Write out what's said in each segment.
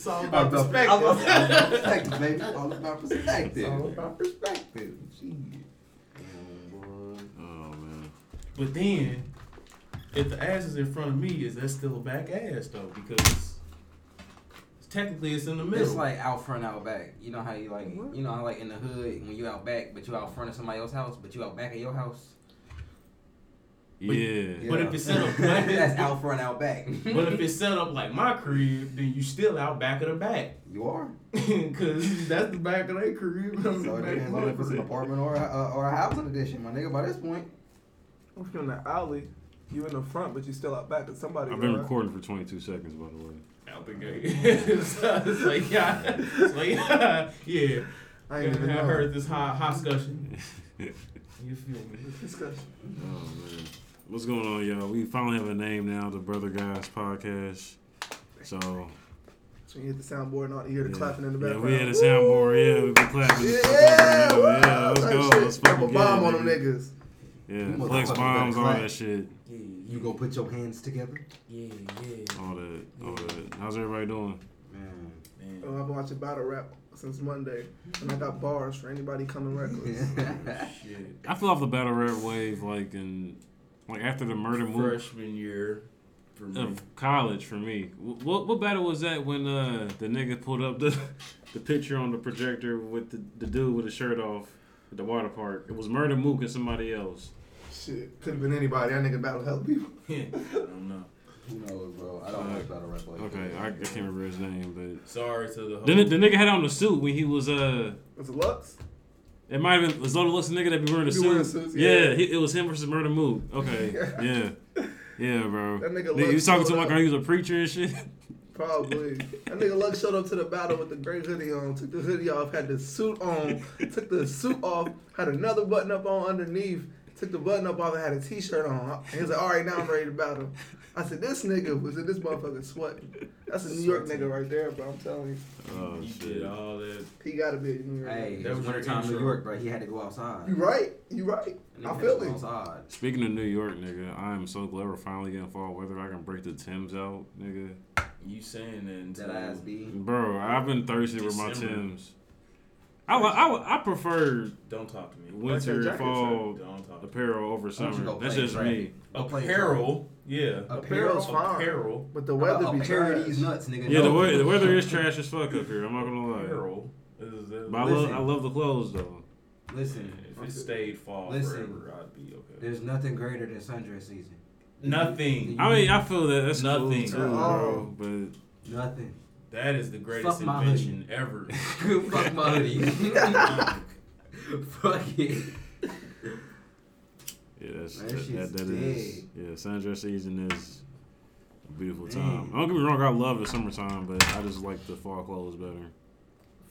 It's all All about about perspective. all about perspective, baby. All about perspective. It's all about perspective. Shit. Damn, boy. Oh man. But then, if the ass is in front of me, is that still a back ass though? Because technically it's in the middle. It's like out front, out back. You know how you like, mm-hmm. you know how like in the hood when you out back, but you out front of somebody else's house, but you out back of your house. But- Yeah. But if it's set up like that's out front, out back. but if it's set up like my crib, then you still out back of the back. You are. Cause that's the back of their crib. So it depends on if it's an apartment or a, uh, or a housing edition, my nigga. By this point, If you're in the alley, you in the front, but you still out back. Cause somebody. I've been go, recording for 22 seconds, by the way. Out the gate. so it's like yeah, it's like yeah. I ain't even I know. heard this hot hot discussion. You feel me? discussion. Oh man. What's going on, y'all? We finally have a name now, the Brother Guys Podcast. So So you hit the soundboard and all you hear the yeah, clapping in the background. yeah, background. we had a soundboard. Yeah, we've been clapping. Yeah, yeah, yeah, let's go. shit. Let's Drop fucking a get bomb it, on them niggas. Yeah, You flex motherfuckers bombs, better all clap. that shit, Yeah, you gonna put your hands together, yeah, yeah. all that, all that. How's everybody doing? man. Man. Oh, I've been watching battle rap since Monday, and I got bars for anybody coming reckless. Shit. I feel off the battle rap wave like in like after the Murder Mook Freshman year for me. of college for me. What what battle was that when uh the nigga pulled up the the picture on the projector with the, the dude with the shirt off at the water park? It was Murder Mook and somebody else. Shit, could have been anybody. That nigga battle hell people. Yeah, I don't know. Who knows, bro? I don't like battle rap like Okay. I, I can't remember his name, but Sorry to the whole. the, the nigga had on the suit when he was uh. Was it Lux? It might have been was Lux the nigga that be wearing the suit. suits, yeah, yeah. he, it was him versus Murder Mook. Okay, yeah, yeah, bro. That nigga He Lux was talking to him showed like he was a preacher and shit. Probably. That nigga Lux showed up to the battle with the gray hoodie on, took the hoodie off, had the suit on, took the suit off, had another button up on underneath, took the button up off and had a t-shirt on. And he was like, all right, now I'm ready to battle. I said, this nigga was in this motherfucker sweating. That's a New York nigga right there, bro. I'm telling you. Oh You shit. did all that. He gotta be a New York hey. That it was was wintertime New. York, bro. He had to go outside. You right. You right. I he feel had to go it. outside. Speaking of New York, nigga, I am so glad we're finally getting fall weather. I can break the Tims out, nigga. You saying that until That ass be. Bro, I've been thirsty with my December. Tims. I, I, I prefer Don't talk to me. winter, jacket, fall Don't talk apparel over Why don't you summer. go That's just track? me. Go play Apparel, yeah. Apparel's fine. Apparel. But the weather be pair trash. these nuts, nigga. Yeah, the, No. the weather is trash as fuck up here. I'm not gonna lie. Apparel. Is, is, But I love, I love the clothes though. Listen, if it stayed fall Listen. forever, I'd be okay. there's nothing greater than sundress season. Nothing. I mean, I feel that that's Nothing. cool too, bro. Oh. But Nothing. That is the greatest Fuck my invention ever. Fuck my hoodie. Fuck it. Yeah, that's, That that, that, that is yeah. Sundress season is a beautiful time. Don't get me wrong, I love the summertime, but I just like the fall clothes better.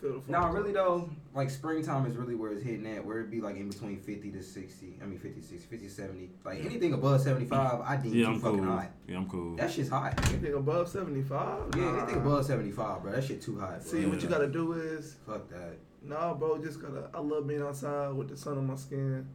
Feel No, fuck. really though, like springtime is really where it's hitting at, where it'd be like in between 50 to 60. I mean 50, 60, 50, 70. Like anything above 75, I deem Yeah, too I'm fucking cool. hot. Yeah, I'm cool. That shit's hot. Anything above 75? Yeah, Nah. anything above 75, bro. That shit too hot. Bro. See, what you gotta do is, Fuck that. nah, bro, just gotta, I love being outside with the sun on my skin.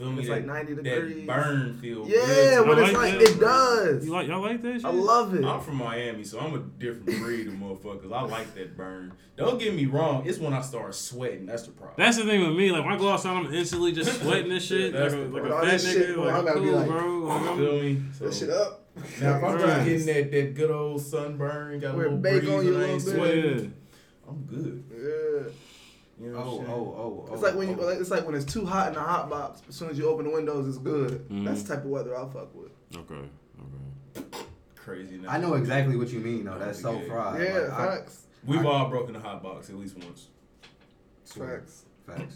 You feel me? It's that, like 90 degrees. that degrees. burn feel Yeah, good. when I it's like like, that. it does. You like y'all like that shit? I love it. I'm from Miami, so I'm a different breed of motherfuckers. I like that burn. Don't get me wrong. It's when I start sweating. That's the problem. That's the thing with me. Like when I go outside, I'm instantly just sweating and shit. That's like a, the like a fat that nigga. shit, like, I I'm gotta be like- bro. Like, I'm- feel me? So, that shit up. Now if I'm just getting that, that good old sunburn, got a little bake breeze on you and a I ain't sweating. I'm good. Yeah. You know Oh, what I'm oh, saying? oh, oh. It's like when you, oh. like, it's like when it's too hot in the hot box. As soon as you open the windows, it's good. Mhm. That's the type of weather I fuck with. Okay. Okay. Crazy. Now. I know exactly what you mean, though. That's so Yeah. fried. yeah, Like, I- facts. We've I- all broken the hot box at least once. Facts. Facts.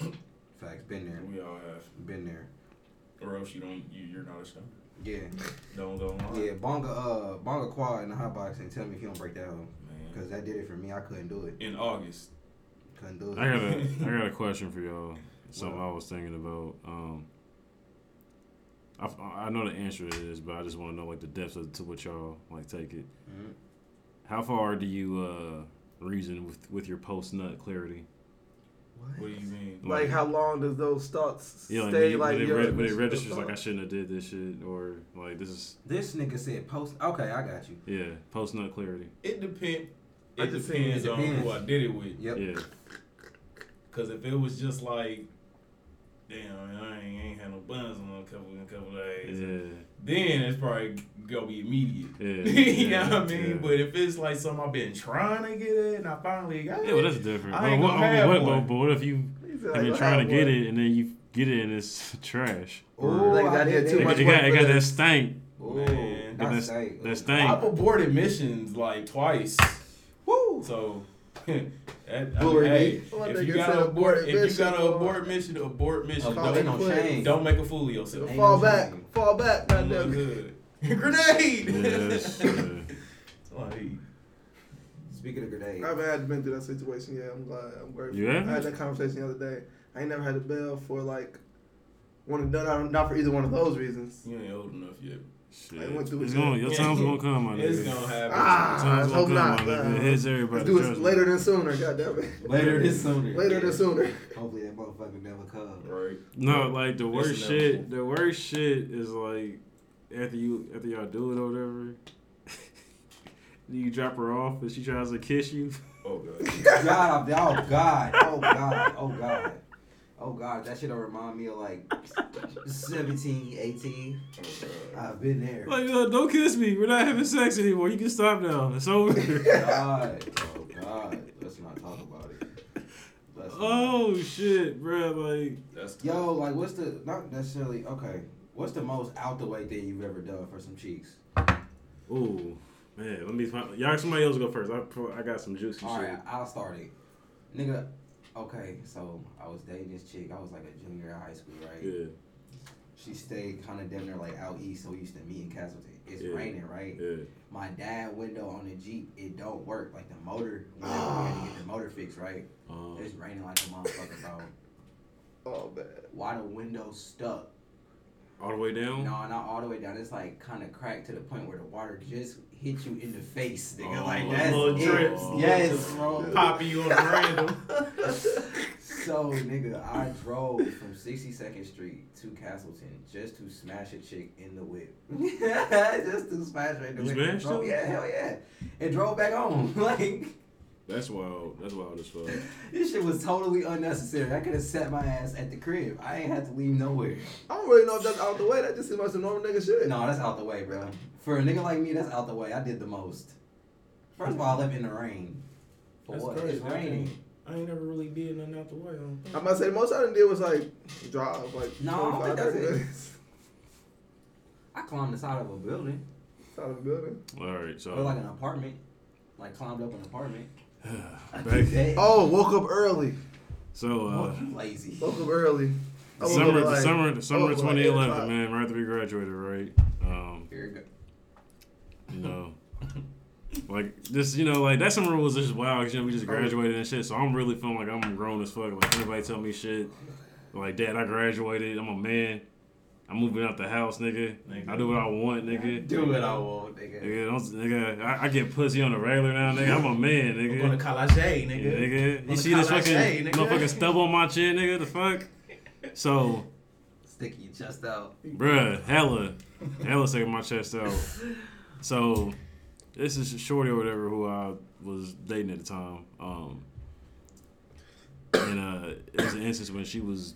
Facts. Been there. We all have. Been there. Or else you don't. You, you're not a star. Yeah. Don't don't. Yeah, bonga, uh, bonga quad in the hot box and tell me if you don't break down. Man. Because that did it for me. I couldn't do it. In August. Couldn't do it. I got a I got a question for y'all. Something I was thinking about. Um, I, I know the answer to this, but I just want to know like the depths of, to what y'all like take it. Mhm. How far do you uh reason with with your post nut clarity? What do you mean? Like, how long does those thoughts Yeah, like, stay? when, you, like, when, it, re- when it registers like I shouldn't have did this shit, or like this is This nigga said post. Okay, I got you. yeah post nut clarity. It depend. I it just seen- depends on who. I did it with. Yep. Yeah. Cause if it was just like, damn, man, I ain't, ain't had no buns in a couple in a couple days, Yeah. then it's probably gonna be immediate. Yeah. you yeah, know what I mean? yeah. But if it's like something I've been trying to get at and I finally got it, Yeah, it, well, that's different. I ain't but, gonna what, have what, one. but, but what if you He said, have been trying to get one. it and then you get it and it's trash? Ooh, Nigga, I that did did too It, much it got, work it for got that this. stank. Ooh, Man, Got that's that, stank. I've aborted missions like twice. Woo. So, that, I mean, Glory hey, be. My if you got to abort, if you mission, got to boy. abort mission, abort mission. Call they it Don't, don't change. don't make a fool of yourself. Ain't Fall no back, shame. fall back, Don't look good. Grenade. Yes, yeah. like, Speaking of grenades, I grenades, haven't had been through that situation Yeah, I'm glad. I'm grateful. You I had that conversation the other day. I ain't never had a bail for like one and done. Not- Not for either one of those reasons. you ain't old enough yet. Shit. I went through It's gonna, your time's gonna come, my nigga. It's gonna happen. Ah, Time's gonna hope come, not. my nigga. It hits everybody. Let's do it later than sooner. Goddamn it. later than sooner. Later than sooner. Hopefully that motherfucker never comes. Right. No, like the It's worst shit. inevitable. The worst shit is like after you after y'all do it or whatever. you drop her off and she tries to kiss you. Oh god. God, oh God, oh God, oh God. Oh God, that shit'll remind me of like 17, 18. Oh. I've been there. Like, uh, don't kiss me. We're not having sex anymore. You can stop now. It's over. God, oh God. Let's not talk about it. Let's not. oh shit, bro. Like, That's Yo, like, what's the not necessarily okay? What's the most out the way thing you've ever done for some cheeks? ooh, man. Let me find. Y'all, somebody else go first. I I got some juicy All shit. right, I'll start it. Nigga, okay, so I was dating this chick. I was like a junior in high school, right? Yeah, She stayed kind of down there like out east, so we used to meet in Castleton. It's Yeah. raining, right? yeah. My dad window on the Jeep, it don't work. Like the motor, whenever we had to get the motor fixed, right? Um, It's raining like a motherfucker, bro. Oh man. Why the window stuck? all the way down. No, not all the way down. It's like kind of cracked to the point where the water just hit you in the face, nigga. Oh, like a that's little it. drips. Yes, bro. popping you on random. So, nigga, I drove from 62nd Street to Castleton just to smash a chick in the whip. just to smash her in the You whip. smashed drove- Yeah, hell yeah. And drove back home. like, That's wild. That's wild as fuck. this shit was totally unnecessary. I could have sat my ass at the crib. I ain't had to leave nowhere. I don't really know if that's out the way. That just seems like some normal nigga shit. No, that's out the way, bro. For a nigga like me, that's out the way. I did the most. First of all, I left in the rain. For That's what? crazy. It's raining. I ain't never really did nothing out the way. I don't think. I'm about to say the most I done did was like drive like No, I don't 25, think that's 30 it. minutes I climbed the side of a building. out of the building. All right, so Or like an apartment. Like climbed up an apartment. Back. Oh, woke up early. So uh, Oh, lazy. Woke up early. I woke summer, up the like- summer, the summer woke of up like 8 2011, man. Right after we graduated, right? Um, Here you go. You know, like this, you know, like that summer was just wild. 'cause, You know, we just oh. graduated and shit. So I'm really feeling like I'm grown as fuck. Like anybody tell me shit, like Dad, I graduated. I'm a man. I'm moving out the house, nigga. Nigga. I do what I want, nigga. Do what I want, nigga. Nigga, don't, nigga I, I get pussy on the regular now, nigga. I'm a man, I'm nigga. going to college, Yeah, nigga. nigga. On You see this fucking nigga. motherfucking stub on my chin, nigga? The fuck? So, Stick your chest out. bruh, hella, hella sticking my chest out. So, this is Shorty or whatever who I was dating at the time. Um, and uh, it was an instance when she was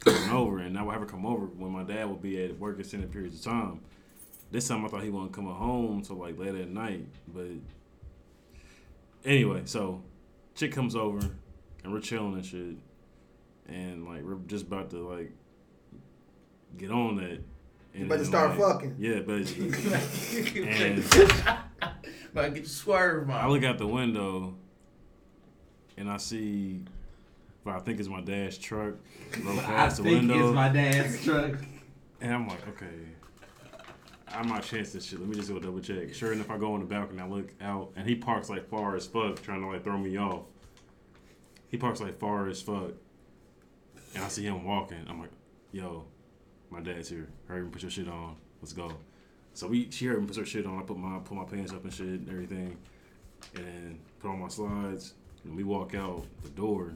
coming over, and I would have her come over when my dad would be at work extended periods of time. This time I thought he wasn't coming home till like late at night, but anyway, so chick comes over and we're chilling and shit, and like we're just about to like get on that. You And about to start like, fucking. Yeah, basically. And- About to get you swerved, I look out the window and I see what I think is my dad's truck roll I past the think window. it's my dad's truck. and I'm like, okay, I might chance this shit. Let me just go double check. Sure enough, I go on the balcony, I look out, and he parks like far as fuck, trying to like throw me off. He parks like far as fuck. And I see him walking. I'm like, yo, my dad's here. Hurry and put your shit on. Let's go. So we she heard me put her shit on. I put my put my pants up and shit and everything. And put on my slides. And we walk out the door.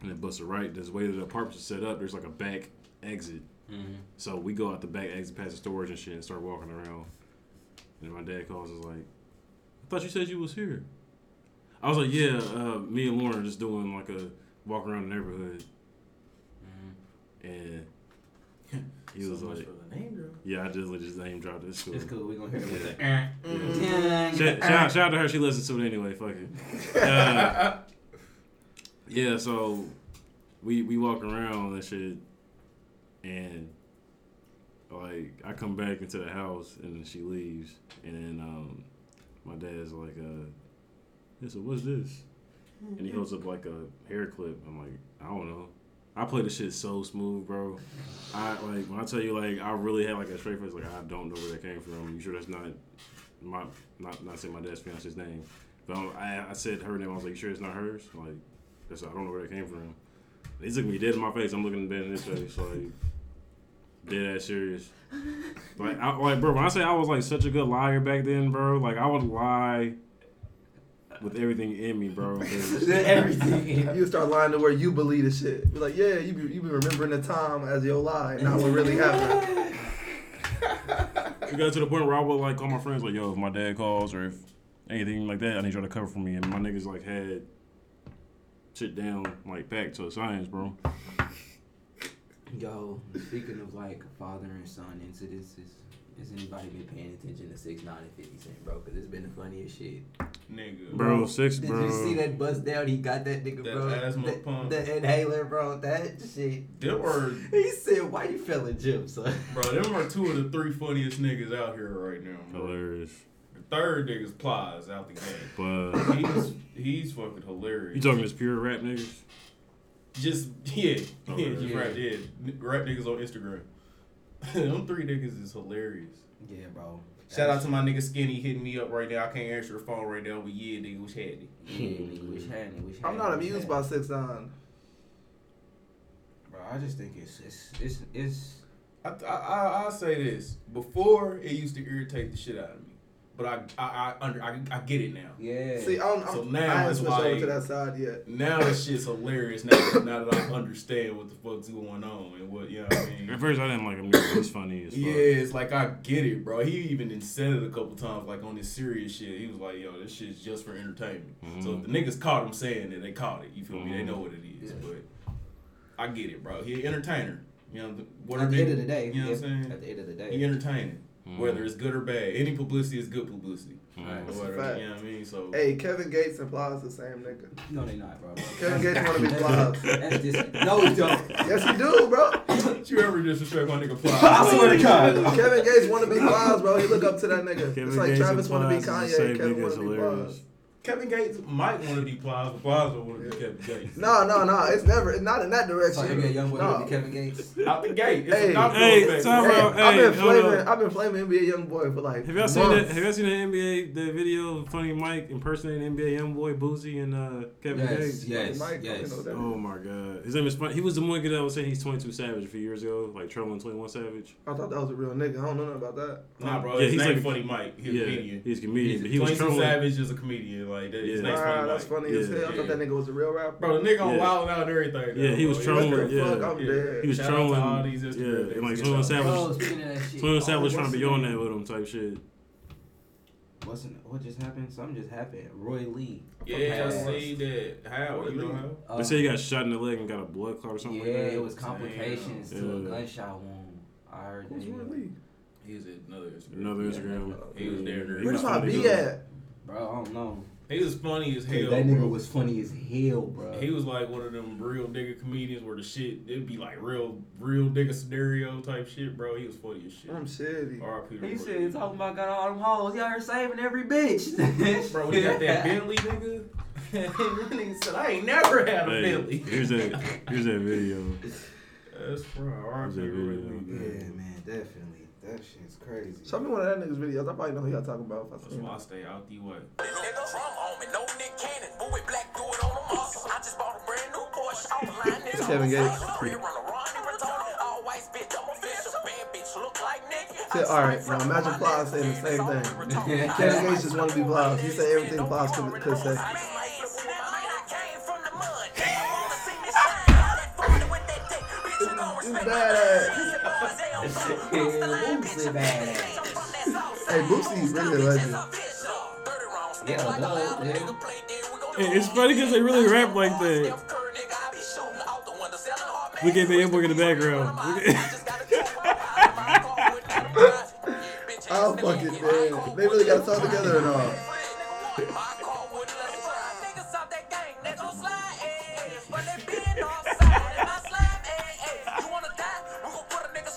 And then bust a right. This way that the apartments are set up, there's like a back exit. Mm-hmm. So we go out the back exit past the storage and shit and start walking around. And my dad calls us like, I thought you said you was here. I was like, yeah, uh, me and Lauren are just doing like a walk around the neighborhood, and he was much like, for the name drop. yeah, I just just name dropped this school. It's cool. We gonna hear it with Yeah. that. Yeah. Yeah. Shout, shout, shout out to her. She listens to it anyway. Fuck it. Uh, yeah. So we we walk around and shit, and like I come back into the house and she leaves, and then um, my dad's like, uh, yeah, so what's this? And he holds up like a hair clip. I'm like, I don't know. I play the shit so smooth, bro. I like when I tell you like I really had like a straight face, like I don't know where that came from. You sure that's not my not not saying my dad's fiance's name, but I I said her name. I was like, you sure it's not hers? Like that's I don't know where that came from. He's looking me dead in my face. I'm looking dead in his face, like dead ass serious. Like I, like bro, when I say I was like such a good liar back then, bro, like I would lie with everything in me, bro. Everything. You start lying to where you believe the shit. You're like, yeah, you be, you be remembering the time as your lie, not what really happened. It got to the point where I would like call my friends like, yo, if my dad calls or if anything like that, I need y'all to cover for me. And my niggas like had shit down like back to a science, bro. Yo, speaking of like father and son incidences, has anybody been paying attention to Six Nine and Fifty Cent, bro? Because it's been the funniest shit. Nigga. Bro, six, Did bro. you see that bust down? He got that nigga, That bro. asthma the, pump. the inhaler, bro. That shit. Them are, He said, "Why you feeling Jim, son?" bro, them are two of the three funniest niggas out here right now, bro. Hilarious. The third nigga's Plies out the game. But He's he's fucking hilarious. you talking this pure rap niggas? Just yeah, yeah, Okay. just Yeah. right there. N- Rap niggas on Instagram. Them three niggas is hilarious. Yeah, bro. Shout out to my nigga Skinny hitting me up right now. I can't answer the phone right now, but yeah, nigga, was had it. Yeah, nigga, wish had it, wish had I'm not amused by six nine. Bro, I just think it's it's it's it's. I I I I say this before it used to irritate the shit out of me, but I I I under I, I get it now. Yeah. See, I'm, I'm, So I now haven't it's switched over like- to that side yet. Now that shit's hilarious. Now, now that I understand what the fuck's going on and what you know what I mean. At first, I didn't like him. He was funny as fuck. Yeah, it's like I get it, bro. He even said it a couple times, like on this serious shit. He was like, "Yo, this shit's just for entertainment." So mm-hmm. if the niggas caught him saying it, they caught it. You feel me? They know mm-hmm. what it is. Yeah. But I get it, bro. He an entertainer. You know, the, what At the end of the day, you know what I'm saying? At the end of the day, He day, entertaining, Mhm. whether it's good or bad. Any publicity is good publicity. Mhm. Right. Or whatever, you know what I mean? So Hey, Kevin Gates and Plies the same nigga. no, they not, bro. Kevin Gates want to be That's- Plies. That's just no, he don't. Yes, he do, bro. don't you ever disrespect my nigga Fly? I swear to God. Kevin Gates want to be Plies, bro. He look up to that nigga. Kevin it's like Gates Travis and want to be Plies is the Kanye. Kevin nigga, want to be hilarious. Plies. Kevin Gates might want to be Plies, but Plies don't want to be Kevin Gates. No, no, no. It's never. It's Not in that So direction. NBA Youngboy No. would be Kevin Gates. Out the gate. It's Hey. a knock Hey, effect. time bro. Hey, out. I've been hold flaming. up. I've been flaming NBA Youngboy for like. Have y'all seen that? Have y'all seen the NBA the video of Funny Mike impersonating NBA young boy Boosie and uh, Kevin Yes, Gates? yes, Mike, yes. you know. Oh my god, his name is Fun. He was the one guy that was saying he's 22 Savage a few years ago, like trolling 21 Savage. I thought that was a real nigga. I don't know nothing about that. Nah, bro. Yeah, his he's name like- Funny Mike. He's yeah, a comedian. he's a comedian, He's but he was 22 trolling. Savage is a comedian. Like that, his Yeah. name's Wow, Funny that's Mike. funny as Yeah. hell. I thought that nigga was a real rapper. Bro, the nigga on Yeah. Wild Out and everything. Yeah, he was bro. trolling, What the yeah. fuck? I'm Yeah. dead. He was Shout to trolling. all these yeah, and like Shout 21 out. Savage. Bro, speaking of that shit. 21 oh, Savage trying to be on that with him type shit. What's in, what just happened? Something just happened. Roy Lee. Yeah, I Okay. see that. How? You know how? Uh, They say he got shot in the leg and got a blood clot or something yeah, like that. it was complications Damn. to a gunshot wound. I heard Who's that. Roy Lee? He's another Instagram. Another Yeah. Instagram. He was there. He Where was the my funny, B at? Bro, I don't know. He was funny as Hey, hell. that bro. nigga was funny as hell, bro. He was like one of them real nigga comedians where the shit it'd be like real real nigga scenario type shit, bro. He was funny as shit. I'm shitty. R.I.P. He said, Lee. talking about got all them hoes. Y'all here saving every bitch. Bro, we got that Bentley nigga. nigga said I ain't never had a Hey, Bentley. here's that. Here's that video. That's bro. R.I.P. Here's that to Roy video. Lee. Yeah, man, definitely. That shit's crazy. Show me one of that nigga's videos. I probably know who y'all talking about. If I That's seen why I stay out the way. Nigga, drum on me, no Nick Cannon, but with black do it on the muscle. I just bought a brand new Porsche, all the line is Kevin Gates. fire. Run around in retarded, all white bitch, I'm official. Bad bitch look like Nick. Shit, all right, now imagine Plies saying the same thing. Kevin Gates just want to be Plies. He say everything Plies could, could say. It's badass. Boosie badass. Hey, Boosie's really a legend. Yeah, duh, yeah. Hey, it's funny 'cause they really rap like that. Look at the inbook in the background. Look I'm fucking dead. They really got a song together and all.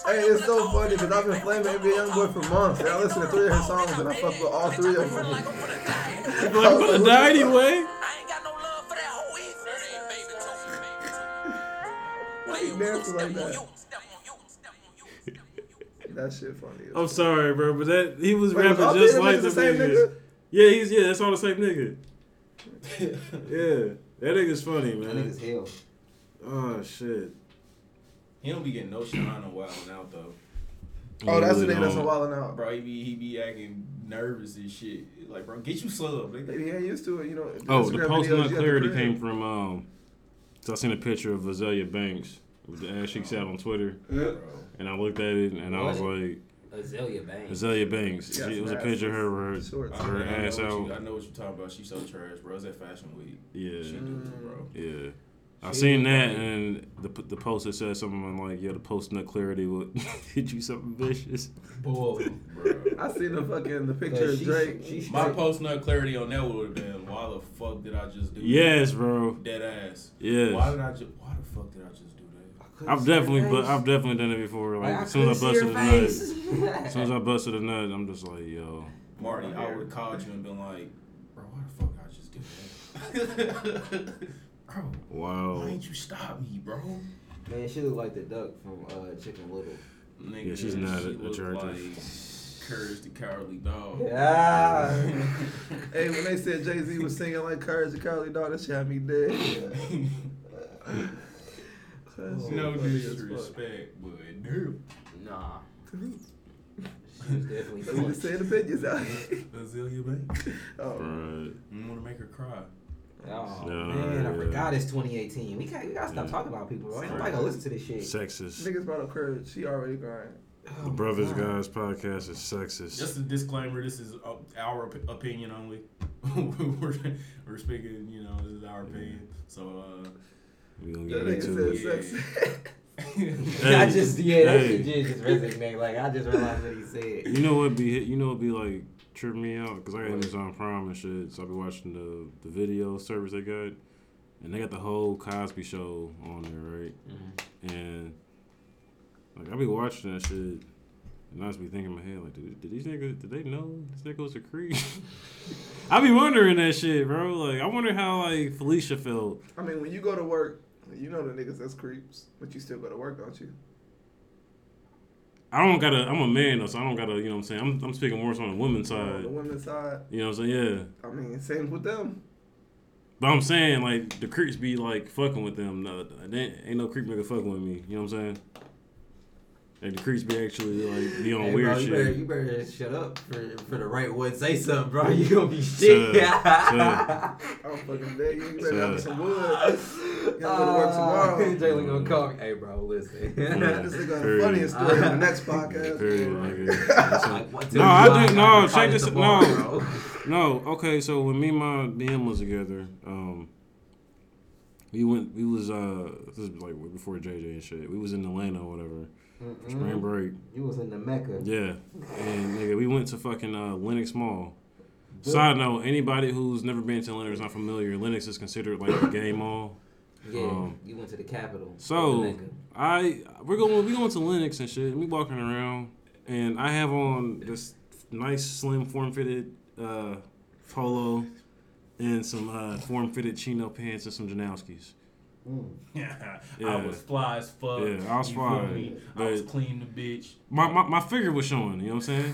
Hey, it's so funny because I've been flaming NBA Youngboy for months. And I listen to three of his songs and I fuck with all three of them. Like, I'm gonna die anyway. He dancing like that. That shit funny. I'm sorry, bro, but that he was Wait, rapping just like the the same niggas. nigga? Yeah, he's yeah, that's all the same nigga. yeah, that nigga's funny, man. That man. nigga's hell. Oh shit. He don't be getting no shine on wilding out though. Oh, that's the Really nigga that's don't. on Wildin' Out. Bro, he be he be acting nervous and shit. Like, bro, get you sub, nigga. He ain't used to it, you know. Oh, the post videos, nut you at the clarity came from um. So I seen a picture of Azealia Banks with the ass she sat on Twitter, Bro. and I looked at it and I was like, Azealia Banks. Azealia Banks. She It was a picture of her ass with her, her I, know ass what you, I know what you're talking about. She's so trash, bro. It's at Fashion Week. Yeah, She do, bro. yeah. I She seen that funny. and the the poster said something like, "Yeah, the post nut clarity would hit you something vicious." Boy. Bro. I seen the fucking the picture of she, Drake. She My straight. post nut clarity on that would have been, why the fuck did I just do that? Yes, bro. Dead ass. Yes. Why did I just? Why the fuck did I just do that? I've definitely, but I've definitely done it before. Like, Like, as soon as I couldn't busted see a nut, as soon as I busted a nut, I'm just like, yo. Marty, I would have called you and been like, bro, why the fuck did I just do that? Bro, Wow. why ain't you stop me, bro? Man, she look like the duck from uh, Chicken Little. Nigga, Yeah, she's not she look attractive. Like Courage the Cowardly Dog. Yeah. Hey, when they said Jay Z was singing like Courage the Cowardly Dog, that shit had me dead. That shit no funny as fuck. disrespect, but no. Nah. She was definitely We fun. just saying opinions out here. Azealia Banks. Oh, Right. I want to make her cry. Oh No, man, I forgot it's 2018. We can't. We gotta stop Yeah. talking about people. Right? Right. Nobody gonna listen to this shit. Sexist. niggas brought up Courage. She already crying. Oh, The my Brothers God. Guys podcast is sexist. Just a disclaimer: this is uh, our op- opinion only. we're, we're speaking, you know, this is our opinion. So, uh, we gonna get into it. said sex. Hey, I just yeah, that hey. shit just resonate. Like I just realized what he said. You know what be you know what be like trip me out because I got Amazon Prime and shit, so I be watching the the video service they got, and they got the whole Cosby Show on there, right? Mm-hmm. And like I be watching that shit, and I just be thinking in my head like, did, did these niggas did they know this nigga was a creep? I be wondering that shit, bro. Like I wonder how like Phylicia felt. I mean, when you go to work, you know the niggas that's creeps, but you still go to work, don't you? I don't gotta. I'm a man though, so I don't gotta. You know what I'm saying? I'm, I'm speaking more so on the women's On side. the women's side, You know what I'm saying? Yeah. I mean, same with them. But I'm saying like the creeps be like fucking with them. No, ain't no creep nigga fucking with me. You know what I'm saying? Like the creeps be actually like be on Hey, weird bro, you shit. better, you better shut up for, for the right one. Say something, bro. You gonna be shit. Shut up, I'm fucking dead. You better have some wood. You gotta go to work tomorrow. Jalen gonna call me. Hey, bro, listen. This nigga got the Period. funniest story in the next podcast. Period, nigga. Like, what, No, I you why do- no, check this- tomorrow, no. bro. No, okay. So when me and my BM was together, um, we went. We was uh, this is like before JJ and shit. We was in Atlanta or whatever. Mm-mm. Spring break. You was in the Mecca. Yeah, and nigga, we went to fucking uh, Lenox Mall. Side note: Anybody who's never been to Lenox is not familiar. Lenox is considered like a gay mall. Yeah, Um, you went to the Capitol. So I we're going we going to Lenox and shit. And we walking around, and I have on this nice slim form fitted uh, polo and some uh, form fitted chino pants and some Janowskis. Yeah, Yeah. I was fly as fuck. Yeah, I was you fly, feel me? I was but- clean the bitch. My, my my figure was showing. You know what I'm saying?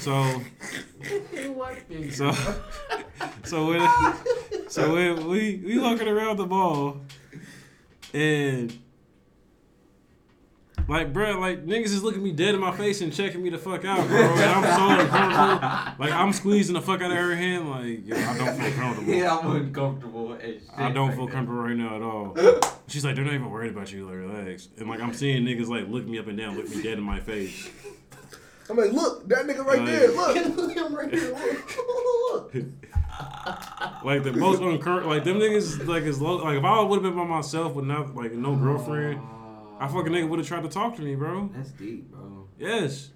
So so so when so when we we walking around the mall and like bro like niggas is looking me dead in my face and checking me the fuck out bro and I'm so uncomfortable like I'm squeezing the fuck out of her hand like yo, I don't feel comfortable yeah, I'm uncomfortable as shit. I don't right feel now. comfortable right now at all she's like they're not even worried about you like relax and like I'm seeing niggas like look me up and down look me dead in my face I'm like, look, that nigga right Oh, there. Look, look him right here. Look, look, look. like the most uncurrent. Like them niggas, like as low. Like if I would have been by myself with not like no girlfriend, I fucking nigga would have tried to talk to me, bro. That's deep, bro. Yes.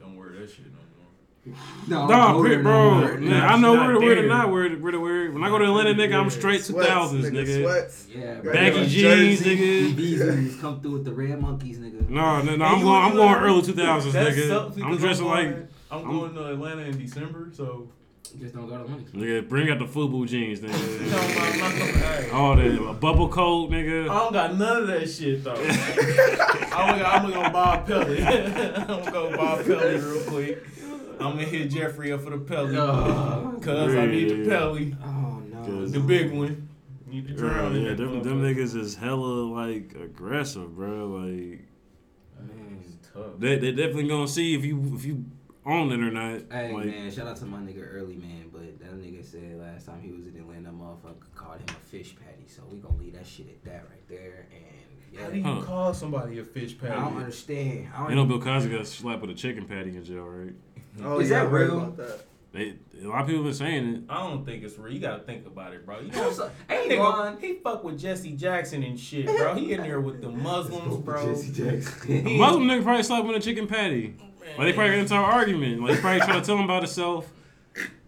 Don't wear that shit no more. No, I'm pre- bro. older than Nah, that. I know not where the where to there. not where to where to where. When I go to Atlanta, nigga, I'm straight two Sweats, thousands, nigga. Sweats. Yeah, bro. Baggy Yeah, jeans, jersey. nigga. These come through with the red monkeys, nigga. No, no, no. And I'm going. I'm going what? early two thousands, nigga. I'm because dressing going- like I'm I'm- going to Atlanta in December, so Just don't go to Lenox. nigga. Bring out the FUBU jeans, no, nigga. I'm not coming. Hey. All the bubble coat, nigga. I don't got none of that shit though. I'm gonna, I'm gonna buy a pellet. I'm gonna go buy a pellet real quick. I'm gonna hit Jeffrey up for the pellet. Oh, Cause I need the yeah. pellet, Oh no. The big one. Need to Yeah, drown in yeah, that them, them niggas is hella like aggressive, bro. Like Man. It's tough. they they definitely gonna see if you if you own it or not. Hey like, man, shout out to my nigga early man, but that nigga said last time he was in Atlanta, motherfucker called him a fish patty. So we gonna leave that shit at that right there. And How do you yeah, Huh. call somebody a fish patty? I don't understand. I don't you know Bill Cosby got slapped with a chicken patty in jail, right? Oh, Is yeah, that real? about that. They a lot of people been saying it. I don't think it's real. You gotta think about it, bro. You I'm know, so- that ain't nigga, lying. he fuck with Jesse Jackson and shit, bro. He in there with the Muslims, bro. Jesse Jackson. A Muslim nigga probably slapped with a chicken patty. Like they probably got into an argument. Like he probably trying to tell him about himself.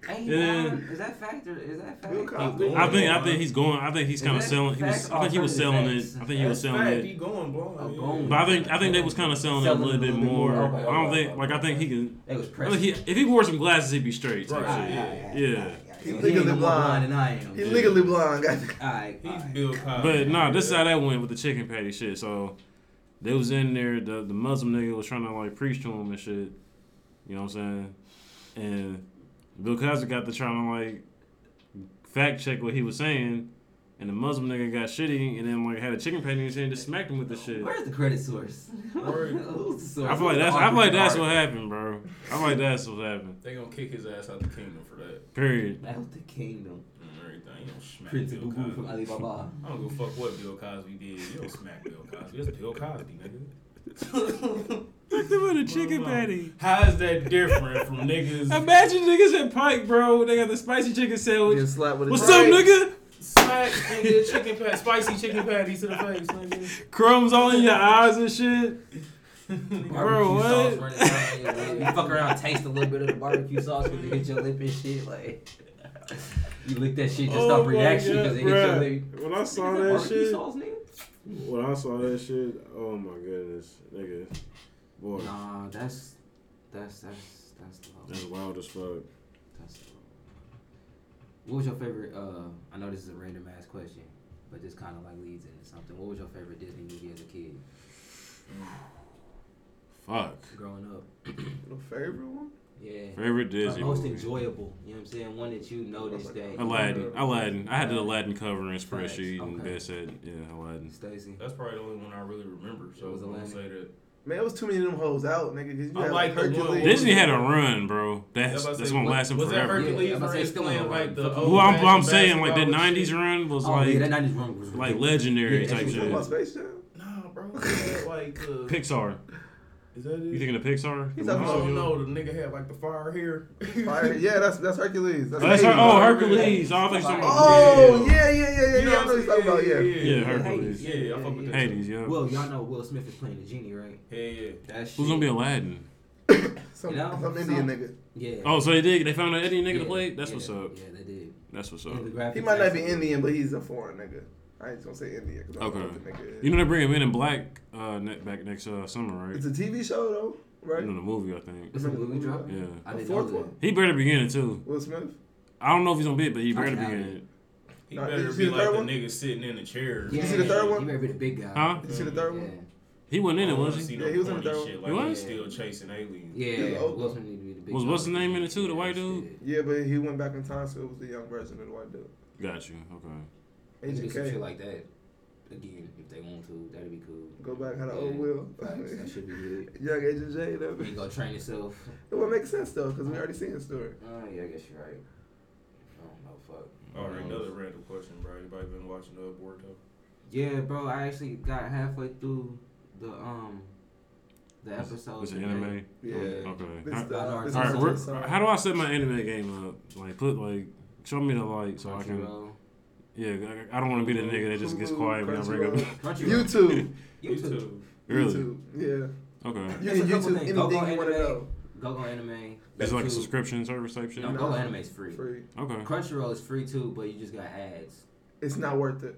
Ain't Yeah. Is that factor? Is that Bill fact? I think I think he's going. I think he's kind of selling. He was. I think he was selling it. I think he was selling fact. He it. going blind. Oh, yeah. going. But I think I think they was kind of selling, it a little bit more. Okay, I don't okay, think okay, like I think he can. They was I think he, if he wore some glasses, he'd be straight. type Right. shit. Alright, Yeah. alright, alright. He So legally ain't no blind. and I am. He legally blind. Got Alright, He's alright. Bill Cosby. But nah, this is how that went with the chicken patty shit. So they was in there. The the Muslim nigga was trying to like preach to him and shit. You know what I'm saying? And Bill Cosby got to trying to like fact check what he was saying. And the Muslim nigga got shitty and then like had a chicken patty in his hand and just smacked him with the shit. Where's the credit source? Word. Who's the source? I feel like that's I feel like that's what happened, bro. I feel like that's what happened. They gonna kick his ass out the kingdom for that Period. Out the kingdom. and everything. You don't smack Prince Bill Boo Boo from Cosby. Alibaba. I don't give a fuck what Bill Cosby did. You don't smack Bill Cosby. It's Bill Cosby, nigga. Fuck them with a chicken patty. How is that different from niggas? Imagine niggas at Pike, bro. They got the spicy chicken sandwich. Getting slapped with a What's chicken. up, nigga? Smack nigga chicken pat, spicy chicken patty to the face, nigga. Crumbs all in your eyes and shit. Barbecue Bro, sauce what? running down your lip. You fuck around, taste a little bit of the barbecue sauce because it hit your lip and shit. Like, you lick that shit, just Oh stop my reaction God, because it hit your bruh. lip. When I saw that barbecue shit, sauce, nigga? When I saw that shit, oh my goodness, nigga, boy, Nah, that's that's that's that's low. that's wild as fuck. That's low. What was your favorite? Uh, I know this is a random ass question, but this kind of like leads into something. What was your favorite Disney movie as a kid, Fuck. growing up? The favorite one? Yeah. Favorite Uh, Disney most movie. enjoyable. You know what I'm saying? One that you noticed that. Aladdin. Aladdin. I had the Aladdin cover and Facts, spreadsheet and okay. best said, yeah, Aladdin. Stacy. That's probably the only one I really remember. So It was I'm gonna Aladdin. say that. Man, it was too many of them hoes out, nigga. you I had like Hercules. Disney had a run, bro. That's Yeah, I was that's say, gonna last him was that forever. Hercules Yeah, I'm about to or it's still playing like the Well, old Well, I'm, I'm saying like the '90s shit? run was Oh like yeah, that '90s run was like good. legendary Yeah, type it's You about shit. Space Jam? Nah, bro. Like the. Pixar. Is that it? You thinking of Pixar? He's I talking don't about oh. know. The nigga had like the fire hair. Fire. Yeah, that's that's Hercules. That's Oh, that's her, oh Hercules. Oh, I thought you Oh, yeah, yeah, yeah, yeah. You yeah. I know what what you're talking about. Yeah. Yeah, Hercules. Yeah, I fuck with that. Hades. Yeah. Will, y'all know Will Smith is playing the genie, right? Yeah, yeah. That. Who's gonna be Aladdin? Some, You know, some Indian some- nigga. Yeah. Oh, so they did. They found an Eddie nigga yeah, to play. That's yeah, what's up. Yeah, they did. That's what's up. And the graphics He might not be Indian, but he's a foreign nigga. I ain't gonna say India because I don't know Okay. what the nigga is. You know they bring him in in black uh, ne- back next uh, summer, right? It's a TV show though, right? You know the movie, I think. It's a movie drop. Yeah. I The fourth one? He better be in it too. Will Smith. I don't know if he's gonna be it, but he better be in it. it. He Nah, did better be the like third the one? nigga sitting in the chair. that. Yeah, you see the third one? He better be the big guy. Huh? Did you see the third Yeah. one? He wasn't in it, don't was he? see Yeah, he was in the third shit one. Like He he's was? still chasing aliens. Yeah, He was old. Need to be the big Was what's the name in it too, the white dude? Yeah, but he went back in time, so it was the young version of the white dude. Got you. Okay. They can do Agent some shit like that again if they want to. That'd be cool. Go back, had the Yeah, old Will. facts, That should be good. Young Agent J. That You go train yourself. it would make sense though, because we already seen the story. Oh yeah, I guess you're right. I don't know, fuck. All right, another random question, bro. Anybody been watching the Boruto? Yeah, bro. I actually got halfway through the um the episode. It's an anime. Yeah. Okay. This How, the- All this all right, is we're- the song. how do I set my anime game up? Like put like Show me the light so I can. Crunchyroll. Yeah, I- I don't want to be the nigga that just gets quiet when I bring up. Crunchyroll. Crunchyroll. YouTube. YouTube. Really? YouTube. Yeah. Okay. You It's can YouTube things. Go anything go you want to anime. know. Go go anime. It's like a subscription service type shit. No, No. Go Anime is free. Free. Okay. Crunchyroll is free too, but you just got ads. It's not worth it.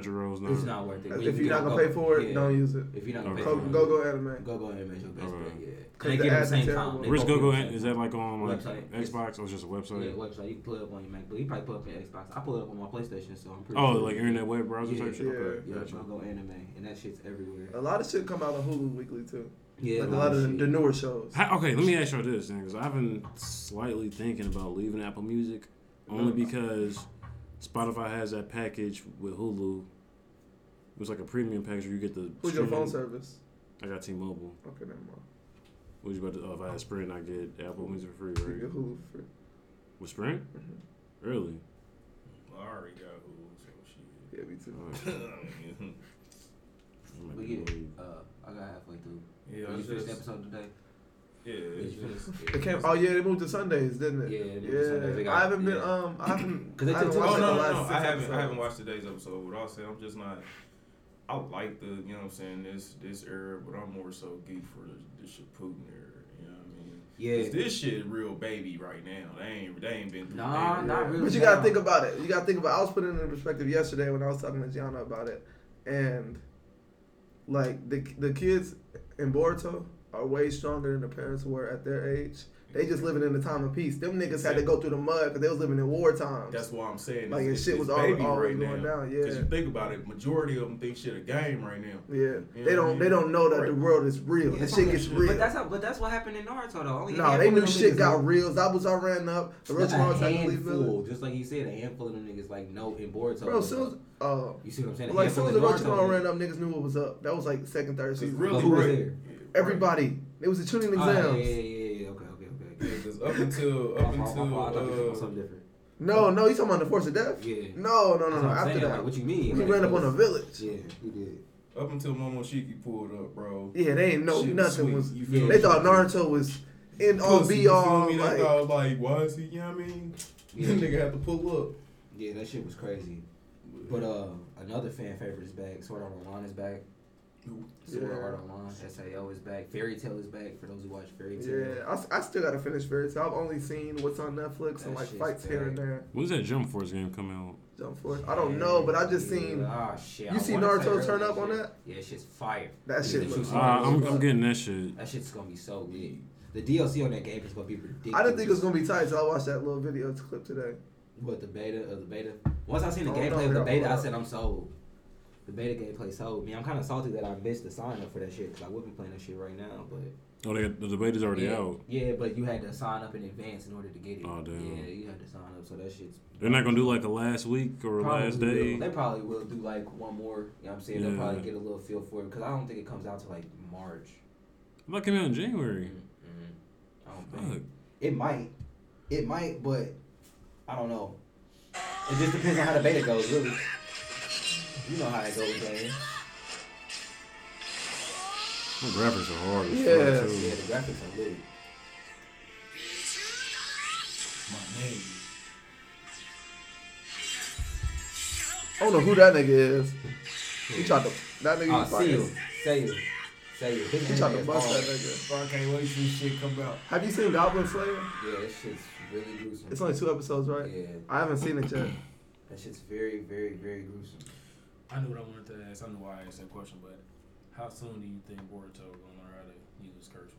Crunchyroll's not. It's not worth it. When If you you're not gonna pay for it, yeah. don't use it. If you're not gonna pay Okay. Go for it, go, go anime. Go go anime is your best Alright. bet. Yeah. 'Cause And they the give the same terrible. time. Where's Go Go? them the An- same Is that like on like Website. It's- Xbox or just a website? Yeah, website? website. You can pull it up on your MacBook. You probably pull it up on Xbox. I pull it up on my PlayStation, so I'm pretty Oh, sure. like internet web browser Yeah, type shit. Okay, Yeah, gotcha. Go Go Anime, and that shit's everywhere. A lot of shit come out on Hulu weekly too. Yeah, like a lot of the, shit. the newer shows. How, okay, let me ask you this, because I've been slightly thinking about leaving Apple Music, only uh-huh. because Spotify has that package with Hulu. It was like a premium package where you get the. Who's your phone streaming- service? I got T-Mobile. Okay, never mind. What you about to? Oh, if I had Sprint, I get Apple Music for free, right? You right? get Hulu for free. With Sprint? Mhm. Really? I already got Hulu, so shit. Yeah, me too. Alright, I might We be get late. uh, I got halfway through. yeah, Did you it's finish the episode today? Yeah, Did it's just. finish? It came. Oh yeah, they moved to Sundays, didn't it? Yeah, they Sundays. They Yeah, got- I haven't been. yeah. Um, I haven't. 'Cause they I haven't took watched Oh the no, no, last no! I haven't, episodes. I haven't watched today's episode. What I'll say, I'm just not. I like the, you know what I'm saying, this this era, but I'm more so geek for the, the Shippuden era. You know what I mean? Yeah. 'Cause this shit real baby right now. They ain't they ain't been through. Nah, that. not really. But you now. gotta think about it. You gotta think about. I was putting it in perspective yesterday when I was talking to Gianna about it, and like the the kids in Boruto are way stronger than the parents were at their age. They just living in the time of peace. Them niggas had to go through the mud because they was living in war times. That's why I'm saying Like, it's, and shit it's was always- baby always right going now. down, yeah. Cause you think about it, majority of them think shit a game right now. yeah, You they know what I don't. mean? They don't know that the world is real. Yeah, that some shit of gets real. But that's how. But that's what happened in Naruto though. Only a No, they knew shit niggas got know. real. Zabuza ran up. The Just a Orochimaru had to handful, just like you said, a handful of them niggas like no in Boruto. Bro, as soon as uh, you see what I'm saying? Like as soon as the handful in Naruto. ran up, niggas knew what was up. That was like second, third season. really, But who was right. there? Yeah, right. Everybody. It was the tuning Oh, yeah, yeah, yeah, yeah, yeah. Okay, okay, okay. Yeah, 'cause up until up My fault, my until. I thought you were talking uh, something different. No, no, you talking about the force of death? Yeah. No, no, no, no. After saying. that, Like, what you mean? he Like, ran up on a village. Yeah, he did. up until Momoshiki pulled up, bro. Yeah, they ain't know Shit nothing sweet. was. You feel They thought Naruto was in all Pussy, be you feel all. me? They Like, thought like, why is he? You know what I mean? Yeah. nigga had to pull up. Yeah, that shit was crazy. But uh, another fan favorite is back. Sword Art Online is back. Who? Sword Yeah. Art Online, SAO is back. Fairy Tail is back for those who watch Fairy Tail. yeah, I, s- I still gotta finish Fairy Tail. I've only seen what's on Netflix and like shit's fights here and there. When's that Jump Force game coming out? Jump Force. I don't know, but I just seen Ah shit. You I see Naruto early turn up on that? Yeah, shit's fire. that Yeah, shit. the looks Uh. I'm, I'm getting that shit. That shit's gonna be so lit. The DLC on that game is gonna be ridiculous. I didn't think it was gonna be tight, so I watched that little video clip today. What the beta of the beta? Once I seen the Oh, gameplay of the beta, I said I'm sold. The beta gameplay sold me. I'm kind of salty that I missed the sign up for that shit because I would be playing that shit right now. But Oh, they the debate is already yeah, out. Yeah, but you had to sign up in advance in order to get it. Oh, damn. Yeah, you had to sign up, so that shit's. They're not gonna do like a last week or a last will. day. They probably will do like one more. You know what I'm saying? They'll probably get a little feel for it because I don't think it comes out to like March. It might come out in January. Mm-mm. I don't Fuck. think. It might. It might, but I don't know. It just depends on how the beta goes, really. You know how it goes, man. The graphics are hard Yeah. too. Yeah, the graphics are lit. My name. I don't know who that nigga is. He tried to. That nigga. Ah, was see you. fighting. Say you. Say you. He tried to bust that nigga. I can't wait till shit come out. Have you seen Goblin Slayer? Yeah, that shit's really gruesome. It's only two episodes, right? Yeah, I haven't seen it yet. that shit's very, very, very gruesome. I knew what I wanted to ask. I knew why I asked that question, but how soon do you think Boruto gonna learn how to use his curse words?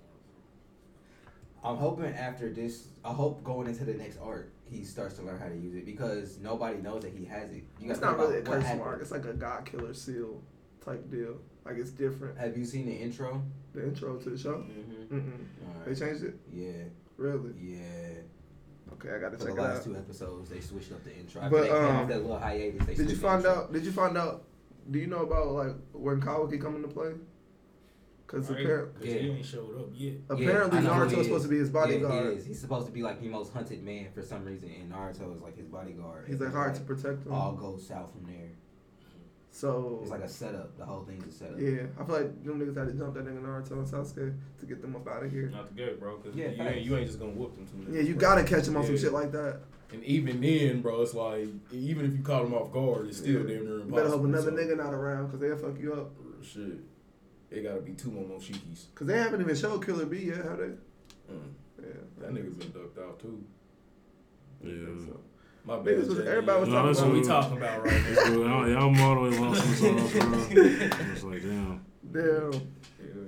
I'm hoping after this, I hope going into the next arc, he starts to learn how to use it because nobody knows that he has it. You It's not really a curse happened. mark. It's like a God Killer seal type deal. Like it's different. Have you seen the intro? The intro to the show. Mm-hmm. Mm-mm. They changed it. Yeah, Really? yeah. Okay, I gotta For check the it last out. two episodes, they switched up the intro. After But, they came um, off that little hiatus, they Did you switched the find intro. out? Did you find out? Do you know about like when Kawaki come into play? Because Right? apparently, Cause he ain't showed up yet. apparently I know who Naruto's is. supposed to be his Yeah, he bodyguard. is. He's supposed to be like the most hunted man for some reason, and Naruto is like his bodyguard. He's like hard to protect him. All goes south from there. So It's like a setup. The whole thing's a setup. yeah, I feel like them niggas had to jump that nigga Naruto and Sasuke to get them up out of here. Not the good, bro. Cause Yeah, you, ain't, you ain't just gonna whoop them two niggas. Yeah, you bro. gotta catch them on some shit like that. And even then, bro, it's like even if you caught them off guard, it's still Yeah. damn near You impossible. better hope another so- nigga not around because they'll fuck you up. Shit, it gotta be two more Momoshikis. Because they haven't even showed Killer B yet, have they? Mm. Yeah. That nigga's been ducked out too. Yeah. So. My bad. Was- everybody was No, talking that's about what we talking about right now. good. I- yeah, I'm all the way lost myself, bro. I was like, damn. Damn. Hell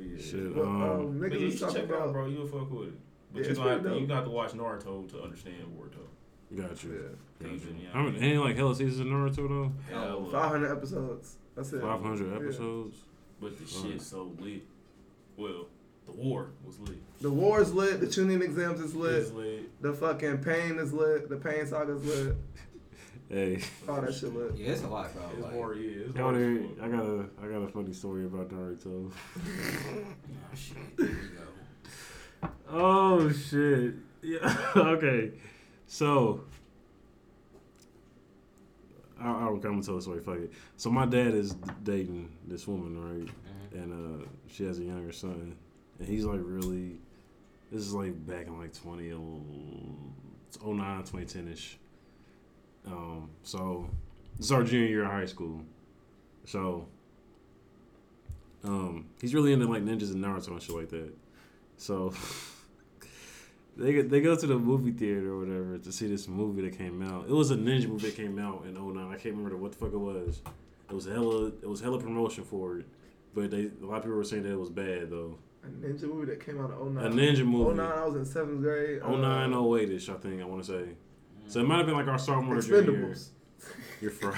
yeah. Shit. Well, Um, um, But niggas you was talking check it out, about. bro. You'll fuck with it. But Yeah, you it's gonna have to, you got to watch Naruto to understand Boruto. got you. Yeah. Got you. Yeah. How many, ain't like hella seasons of Naruto though? Hell, 500 episodes. That's it. 500 Yeah. episodes. But the shit's so lit. Well, the war was lit. The war's lit. The Chunin exams is lit. It's lit. The fucking pain is lit. The pain saga's lit. Hey, All that shit lit. Yeah, it's a lot, bro. It's Like, more, yeah. It's y'all more there. I got a I got a funny story about Naruto. oh, shit. Here we go. Oh shit. Yeah. okay. So I, I don't come and tell the story. Fuck it. So my dad is dating this woman, right? And uh, she has a younger son, and he's like really. This is like back in like 20, 09, 2010 ish. Um, so this is our junior year of high school. So um, he's really into like ninjas and Naruto and shit like that. So they they go to the movie theater or whatever to see this movie that came out. It was a ninja movie that came out in 09. I can't remember what the fuck it was. It was hella it was hella promotion for it, but they a lot of people were saying that it was bad though. A ninja movie that came out in 09. A ninja movie. 09, I was in seventh grade. Uh, 09, 08 ish, I think I want to say. So it might have been like our sophomore or junior year. Expendables. You're fried.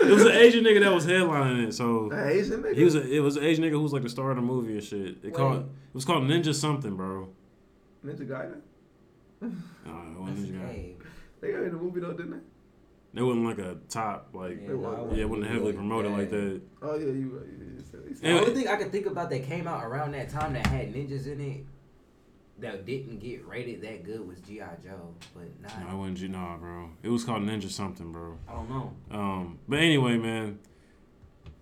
it was an Asian nigga that was headlining it, so An Asian nigga. he was a, it was an Asian nigga who was like the star of the movie and shit. It Wait. called it was called Ninja something, bro. Ninja Gaiden. Uh, it wasn't Ninja Gaiden. They got in the movie though, didn't they? It wasn't like a top like yeah, It no, wasn't- yeah, it wasn't heavily it promoted like that. that. Oh yeah, you. right. You you said- The only thing I can think about that came out around that time that had ninjas in it that didn't get rated that good was G.I. Joe, but not. No, I wasn't you nah, bro. It was called Ninja something, bro. I don't know. Um, but anyway, man,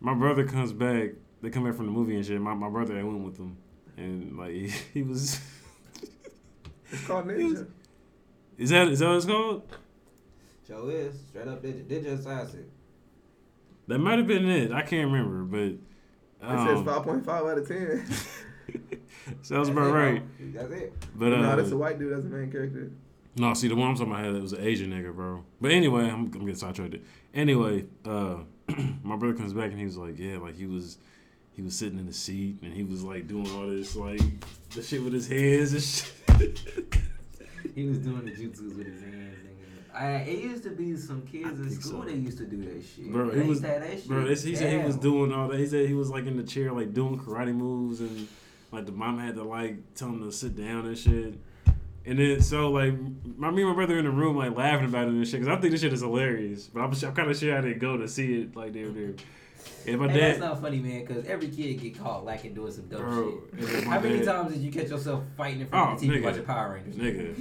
my brother comes back. They come back from the movie and shit. My my brother, I went with them, and like he, he was. It's called Ninja. Is that is that what it's called? Joe is straight up Ninja, Ninja Assassin. That might have been it. I can't remember, but It says um, 5.5 out of 10. sounds That's about it, bro. right. That's it. But uh, no, that's a white dude. That's the main character. No, see, the one I'm talking about, it was an Asian nigga, bro. But anyway, I'm, I'm getting sidetracked. Anyway, uh, my brother comes back and he was like, yeah, like he was, he was sitting in the seat and he was like doing all this like the shit with his hands and shit. He was doing the jutsus with his hands. Nigga. I, it used to be some kids I in school so. that used to do that shit. Bro, they he was- used to have that shit. Bro, this, he said he was doing all that. He said he was like in the chair, like doing karate moves, and like the mom had to like tell him to sit down and shit. And then so like my me and my brother in the room like laughing about it and shit because I think this shit is hilarious. But I'm, I'm kind of sure I didn't go to see it like damn near. And my Hey, that's not funny, man, because every kid get caught lacking doing some dumb bro, shit. and then How many dad- times did you catch yourself fighting in front of the Oh, TV nigga. watching Power Rangers? Nigga.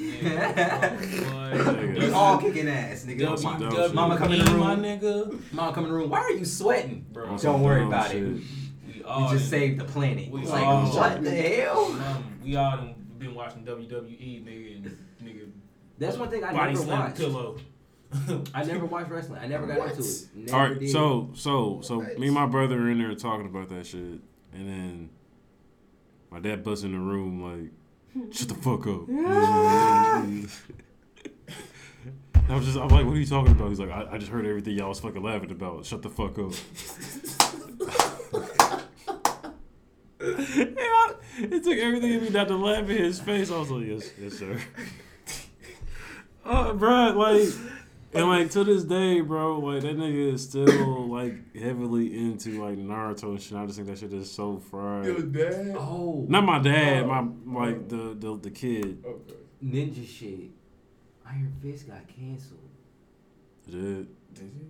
we all kicking ass, nigga. Dumb Ma- shit. WW, Mama come in the room. my nigga. Mama come in the room. Why are you sweating? Bro, On Don't worry about shit. it. we We just done- saved the planet. We It's like, all- what the hell? Um, we all been watching WWE, nigga, and nigga. That's one thing I body never watched. pillow. I never watched wrestling. I never got What? into it. Never All right, did. so so so Right. me and my brother are in there talking about that shit, and then my dad busts in the room like, "Shut the fuck up." I was just, I'm like, "What are you talking about?" He's like, "I, I just heard everything y'all was fucking laughing about. Shut the fuck up." And I- it took everything in me not to laugh in his face. I was like, "Yes, yes, sir." Uh, oh, bro, like, and like to this day, bro, like that nigga is still like heavily into like Naruto and shit. I just think that shit is so fried. Your dad? oh, Not my dad, my like the the, the kid. Okay. ninja shit. Iron Fist got canceled. Did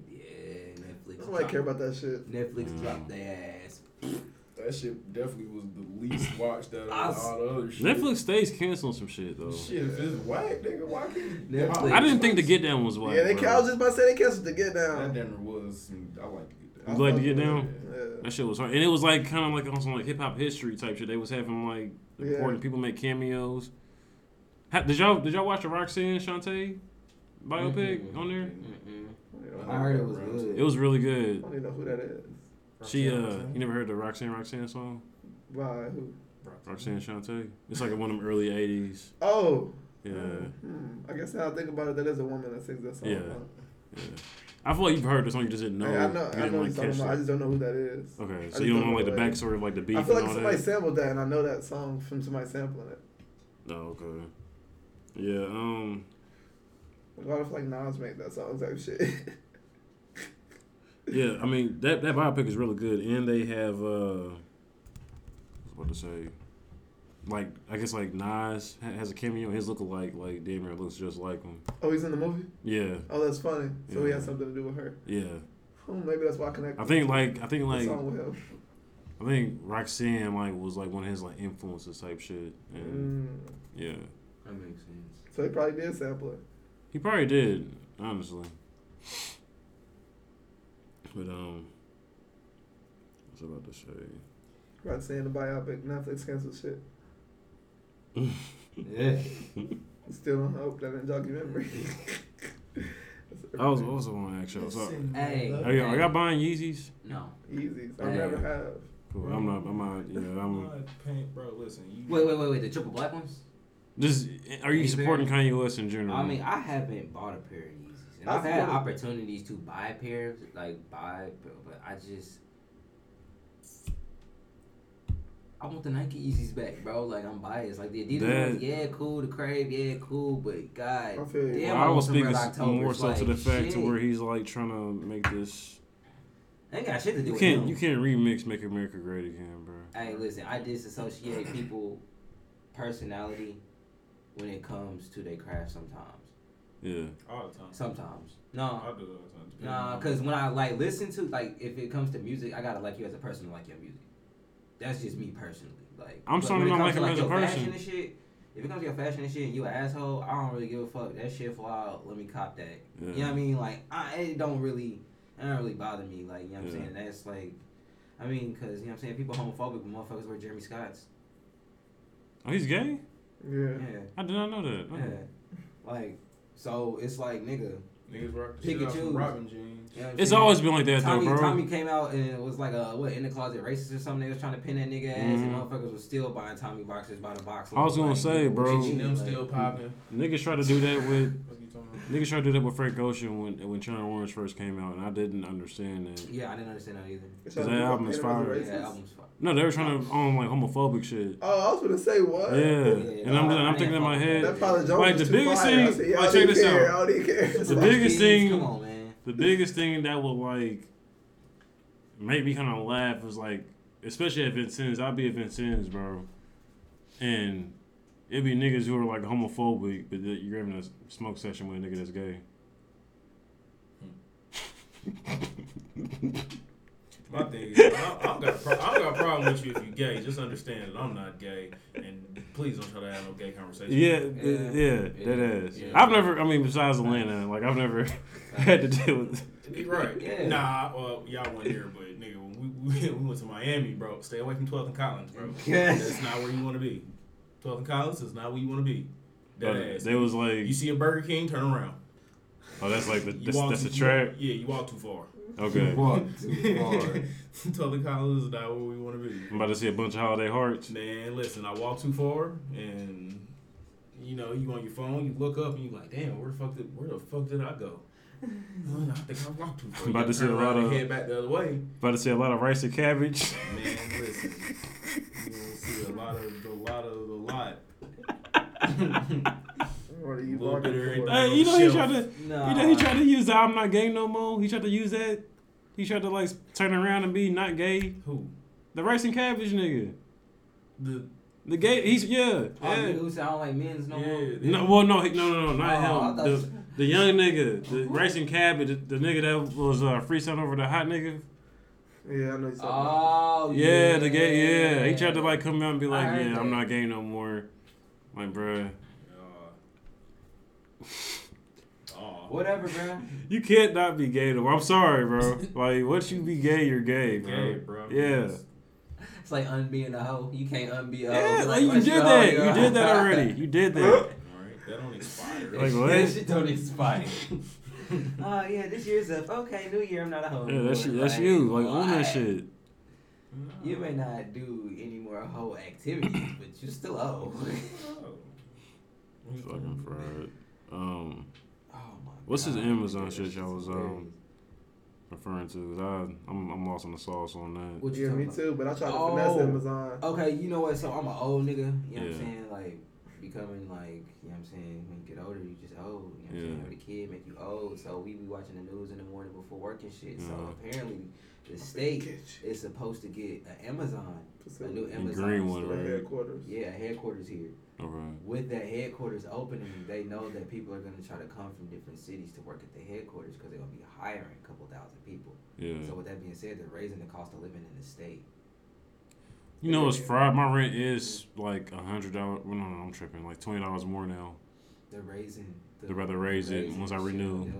Yeah, Netflix. Nobody care about that shit. Netflix Mm. dropped their ass. Damn. That shit definitely was the least watched out of I s- all the other shit. Netflix stays canceling some shit though. Shit, if it's whack, nigga, why can't Netflix. I didn't think the Get Down was whack. yeah, they. bro. I was just about to say they canceled the Get Down. That Down. was. I like to get I You like to get down? Yeah. That shit was hard, and it was like kind of like on some like hip hop history type shit. They was having like Yeah. important people make cameos. Ha, did y'all did y'all watch the Roxanne Shante biopic Mhm. on there? Mm-mm. I heard it was good. It was really good. I don't even know who that is. She uh, you never heard the Roxanne Roxanne song? By who? Roxanne Shante. It's like one of them early '80s. Oh. Yeah, Hmm. I guess now I think about it, that is a woman that sings that song. Yeah. yeah. I feel like you've heard the song, you just didn't know. Hey, I know. you I didn't know like you're talking catch about. I just don't know who that is. Okay, so you don't don't know like the know that. backstory of like the beat. I feel like and all somebody that. sampled that, and I know that song from somebody sampling it. No, okay. Yeah, um, A lot of like Nas make that song type shit. yeah. I mean that that biopic is really good, and they have uh, what to say, like I guess like Nas has a cameo. His lookalike like damn near looks just like him. oh, he's in the movie. Yeah, Oh, that's funny. So he Yeah. has something to do with her. yeah. Oh, maybe that's why I connected. I think like I think the like song with him. I think Roxanne like was like one of his like influences type shit, and Mm. yeah, That makes sense. So he probably did sample it. he probably did honestly. But um, what's I about to say? Right, saying the biopic Netflix canceled shit. Yeah. Still don't hope that didn't jog. I was also want to ask y'all. So, Hey. are y'all, are y'all buying Yeezys? No. Easy. I Hey. never have. Cool. I'm not. I'm not. Yeah, I'm. Paint, bro. Listen, you. Wait, wait, wait, wait. The triple black ones? Just. Are you Yeezy supporting Kanye West in general? I mean, I haven't bought a pair of Yeezys, and I I've had opportunities to buy a pair, like buy, but, but I just. I want the Nike Yeezys back, bro. Like I'm biased. Like the Adidas That- ones, yeah, cool. The Crave, yeah, cool. But God, I feel you. damn, I want was some speaking Red s- Octobers. more so to the fact to where he's like trying to make this. ain't got shit to do You with can't. him. You can't remix "Make America Great Again," bro. Hey, listen, I disassociate people personality when it comes to their craft sometimes. Yeah. all the time. Sometimes. No. I do it all the time. Nah, cause when I like listen to like if it comes to music, I gotta like you as a person to like your music. That's just me personally. Like I'm but starting when to it like comes him as a your person. Fashion and shit, if it comes to your fashion and shit, and you an asshole, I don't really give a fuck. That shit fly. Let me cop that. You know Yeah. what I mean? Like I it don't really, it don't really bother me. Like you know what I'm Yeah. saying? That's like, I mean, cause you know what I'm saying? People homophobic, but motherfuckers wear Jeremy Scotts. Oh, he's gay. Yeah. Yeah, I did not know that. Oh. yeah. Like so, it's like nigga. Niggas rock the Pick shit and out from choose. Robin jeans. You know It's saying? always been like that Tommy, though, bro. Tommy came out and it was like a what in the closet racist or something. They was trying to pin that nigga ass, and Mhm. motherfuckers was still buying Tommy boxes by the box. I was gonna Like, say, bro. you G mean? them Like, still popping. Niggas try to do that with What you talking about? niggas try to do that with Frank Ocean when when Channel Orange first came out, and I didn't understand that. Yeah, I didn't understand that either. It's that album is paint him as a fire. Yeah, racist. that album's fire. No, they were trying to own like homophobic shit. Oh, I was gonna say what? Yeah, and I'm I I'm didn't thinking in my head, That Pilot Jones Like, the biggest fire. thing- I like, check this care. out. Care. The biggest thing- Come on, man. the biggest thing that would like make me kind of laugh was like, especially at Vincennes, I'd be at Vincennes, bro, and it'd be niggas who are like homophobic, but you're having a smoke session with a nigga that's gay. My thing is, I, I've got a pro- I've got a problem with you if you're gay. Just understand that I'm not gay, and please don't try to have no gay conversation. Yeah, Yeah. yeah, yeah, Yeah. that. Yeah. I've never, I mean, besides Atlanta, like I've never had to deal with. You're right. Yeah. Nah, well, y'all weren't here, but nigga, when we, we, we went to Miami, bro, stay away from 12th and Collins, bro. Yes. That's not where you want to be. 12th and Collins is not where you want to be. That But ass. they was like, You see a Burger King, turn around. oh, that's like the that's, walk that's too- the trap. Yeah, you walk too far. Okay, Walk too far. 12th Collins is not where we want to be. I'm about to see a bunch of holiday hearts. Man, listen, I walk too far, and you know, you on your phone, you look up, and you like, damn, where the fuck did where the fuck did I go? Oh, I think I walked too far. I'm about to see a lot of- head back the other way. About to see a lot of rice and cabbage. Man, listen, you gonna see a lot of a lot of a lot. What are you Little bit for? Hey, you know he tried to, No. you know he tried to use the I'm not gay no more. He tried to use that. He tried to like turn around and be not gay. Who? The rice and cabbage nigga. The The gay. He's yeah. Oh, yeah. nigga who sound like men's no more. yeah, No, well, no, he- no, no, no, not Oh, him. The, the young nigga, the rice and cabbage, the, the nigga that was uh, freestyling over the hot nigga. Yeah, I know you talking. Oh Yeah, the gay. Yeah, he tried to like come out and be like, heard "Yeah, I'm not gay no more." Like, bruh, Uh, aw. Whatever, bro. you can't not be gay. Though. I'm sorry, bro. Like, once you be gay, you're gay, bro. Gay, bro. Yeah. It's like unbeing a hoe. You can't unbe a hoe. Yeah, Be like you did your that. hoe, You did that already. You did that. All right, that don't expire. Like, what? That shit don't expire. oh yeah, this year's up. Okay, New Year. I'm not a hoe. Yeah, that's anymore. that's you. Like own that shit. You may not do any more hoe activities, but you still a hoe. Oh. Fucking fried. Um, oh my. What's his Amazon shit y'all was, hilarious. um, referring to? I, I'm I'm lost on the sauce on that. What you Yeah, me too. But I tried to Oh. finesse Amazon. Okay, you know what? So I'm an old nigga. You know what I'm Yeah. saying? Like becoming like, you know what I'm saying? When you get older, you just old. You know what I'm saying? Have a kid make you old. So we be watching the news in the morning before work and shit. So Mhm. apparently, the state is supposed to get an Amazon, a new Facility. In Amazon Greenwood, store. Right? headquarters. Yeah, headquarters here. Okay. With that headquarters opening, they know that people are gonna try to come from different cities to work at the headquarters because they're gonna be hiring a couple thousand people. Yeah. So with that being said, they're raising the cost of living in the state. You know what's fried? My rent is like a hundred dollars. Well, no, no, I'm tripping. Like twenty dollars more now. They're raising. The, They'd rather raise it once I renew. yep.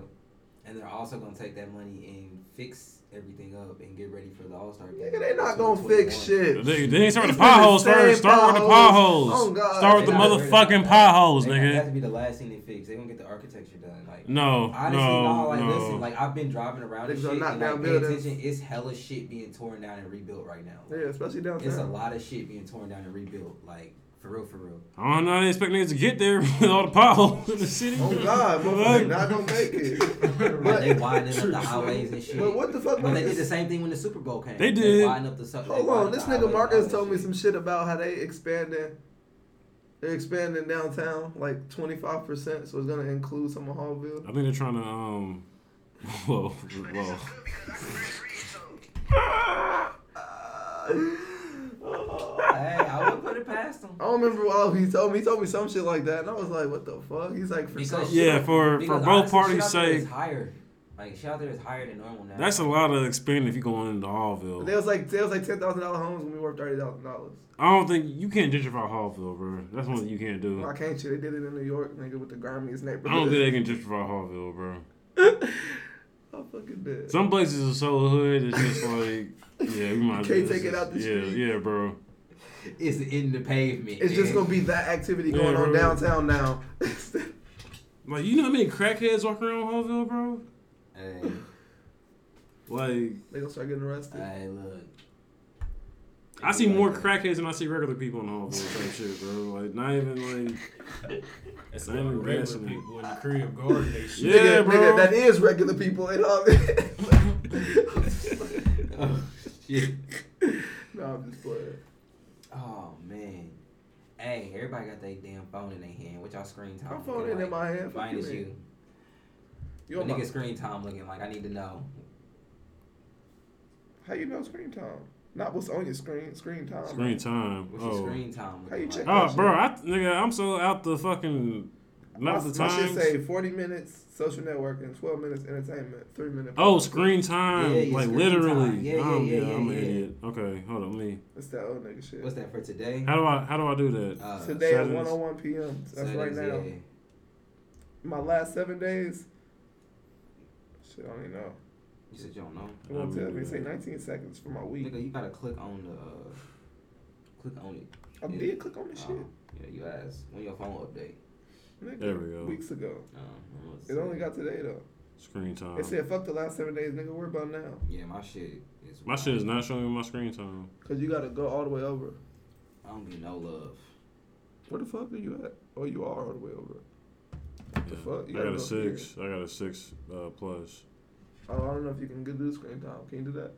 And they're also gonna take that money and fix everything up and get ready for the All Star game. Nigga, they not gonna fix shit. They, they ain't start with the potholes been first. Start with the potholes. potholes. Oh, God. Start with They the motherfucking potholes, They got- That has to be the last thing they fix. They gonna get the architecture done. Like No, honestly, no, no, like no. listen, like I've been driving around and shit, gonna and like pay buildings. attention. It's hella shit being torn down and rebuilt right now. Yeah, especially downtown. It's a lot of shit being torn down and rebuilt. Like for real, for real. I don't know. how They expect niggas to get there with all the potholes in the city. Oh God, motherfucker, not gonna make it. Like they But, widening up the highways and shit. but what the fuck? But they did the same thing when the Super Bowl came. They did. widened up the su- they Hold on, this nigga Marcus told me some shit about how they expanding. They're expanding downtown like twenty five percent, so it's gonna include some of Haughville. I think they're trying to um. Whoa, whoa. Hey, I would put it past him. I don't remember what he told me. He told me some shit like that, and I was like, "What the fuck?" He's like, "For Because some Yeah, for for because both parties' shit out there is sake, higher. Like shit out there is higher than normal now. that's a lot of expanding if you going into There Haughville. was like there was like ten thousand dollar homes when we worth thirty thousand dollars. I don't think you can't gentrify Haughville, bro. That's one thing you can't do. Why can't you? They did it in New York, nigga, with the grimiest neighborhood. I don't think they can gentrify Haughville, bro. I fucking did. Some places are so hood, it's just like, yeah, we might as Can't take it out the yeah, street. Yeah, bro. It's in the pavement. It's just gonna be that activity Yeah, going on downtown now. Like, you know how many crackheads walk around Haughville, bro? Hey, Like, they gonna start getting arrested. hey, look. I see more crackheads than I see regular people in Haughville type shit, bro. Like, not even like, That's Same why the regular gasoline. people in the crib guarding they shit. Yeah, nigga, bro. nigga, that is regular people and all Oh, shit. no, I'm just playing. Oh man. Hey, everybody got their damn phone in their hand. What y'all screen time? My phone looking ain't in my hand. Fuck Mine you, is you. You What nigga screen time looking like? I need to know. how you know screen time? Not what's on your screen. Screen time. screen time. What's your Oh, screen time How you check oh, bro, I, nigga, I'm so out the fucking, My, not the my shit times. say 40 minutes social networking, 12 minutes entertainment, 3 minutes. Oh, screen time, Yeah, yeah, like screen literally. time. Yeah, yeah, I'm, yeah, I'm an yeah. idiot. Okay, hold on, me. It's that old nigga shit. What's that for today? How do I how do I do that? Uh, Today at settings. 101 p.m. That's right now. yeah. My last seven days. Shit, I don't even know. You said you don't know. It won't I'm tell me. good. Say 19 seconds for my week. Nigga, you gotta click on the. Uh, click on it. I yeah. did click on the Oh, shit. yeah, you asked when your phone update. Nigga, There we go. Weeks ago. Uh, It only got today though. Screen time. It said fuck the last seven days, nigga. Worry about now. Yeah, my shit is. My shit is not showing me my screen time. Cause you gotta go all the way over. I don't get no love. Where the fuck are you at? Oh, you are all the way over. What the fuck? You I gotta a go here. six. I got a six uh, plus. Oh, I don't know if you can do screen time. Can you do that?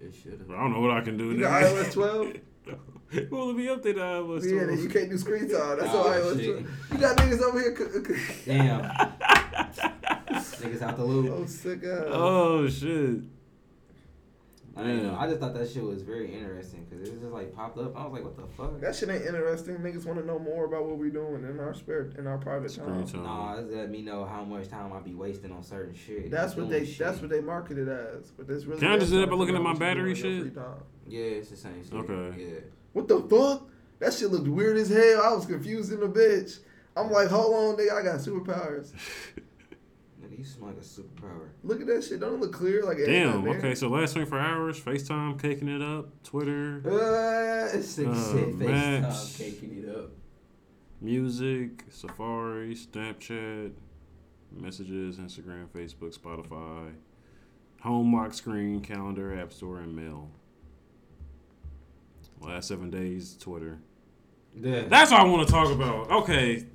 It should I don't know what I can do. You got nigga. iOS 12? well, let me update the iOS Yeah, then 12. you can't do screen time. That's Oh, all iOS shit. 12. You got niggas over here. c- c- Damn. Niggas out the loop. Oh, sick ass. Oh shit! I, didn't know. Yeah. I just thought that shit was very interesting because it just like popped up. I was like, what the fuck? That shit ain't interesting. Niggas want to know more about what we doing in our spare, in our private Screen time. time. Nah, it's let me know how much time I be wasting on certain shit. That's what they. shit. That's what they market it as. But this really. Can I just do that that's looking at my battery shit? Yeah, it's the same shit. Okay. Yeah. What the fuck? That shit looked weird as hell. I was confused in the bitch. I'm like, hold on, nigga, I got superpowers. Nigga, you smell like a superpower. Look at that shit. Don't it look clear? Like it Damn. nothing? Okay, so last 24 hours, FaceTime, caking it up, Twitter, Uh, it's sick Uh, shit. Maps. FaceTime caking it up. music, Safari, Snapchat, messages, Instagram, Facebook, Spotify, home lock screen, calendar, App Store, and mail. Last seven days, Twitter. Yeah. That's what I want to talk about. Okay,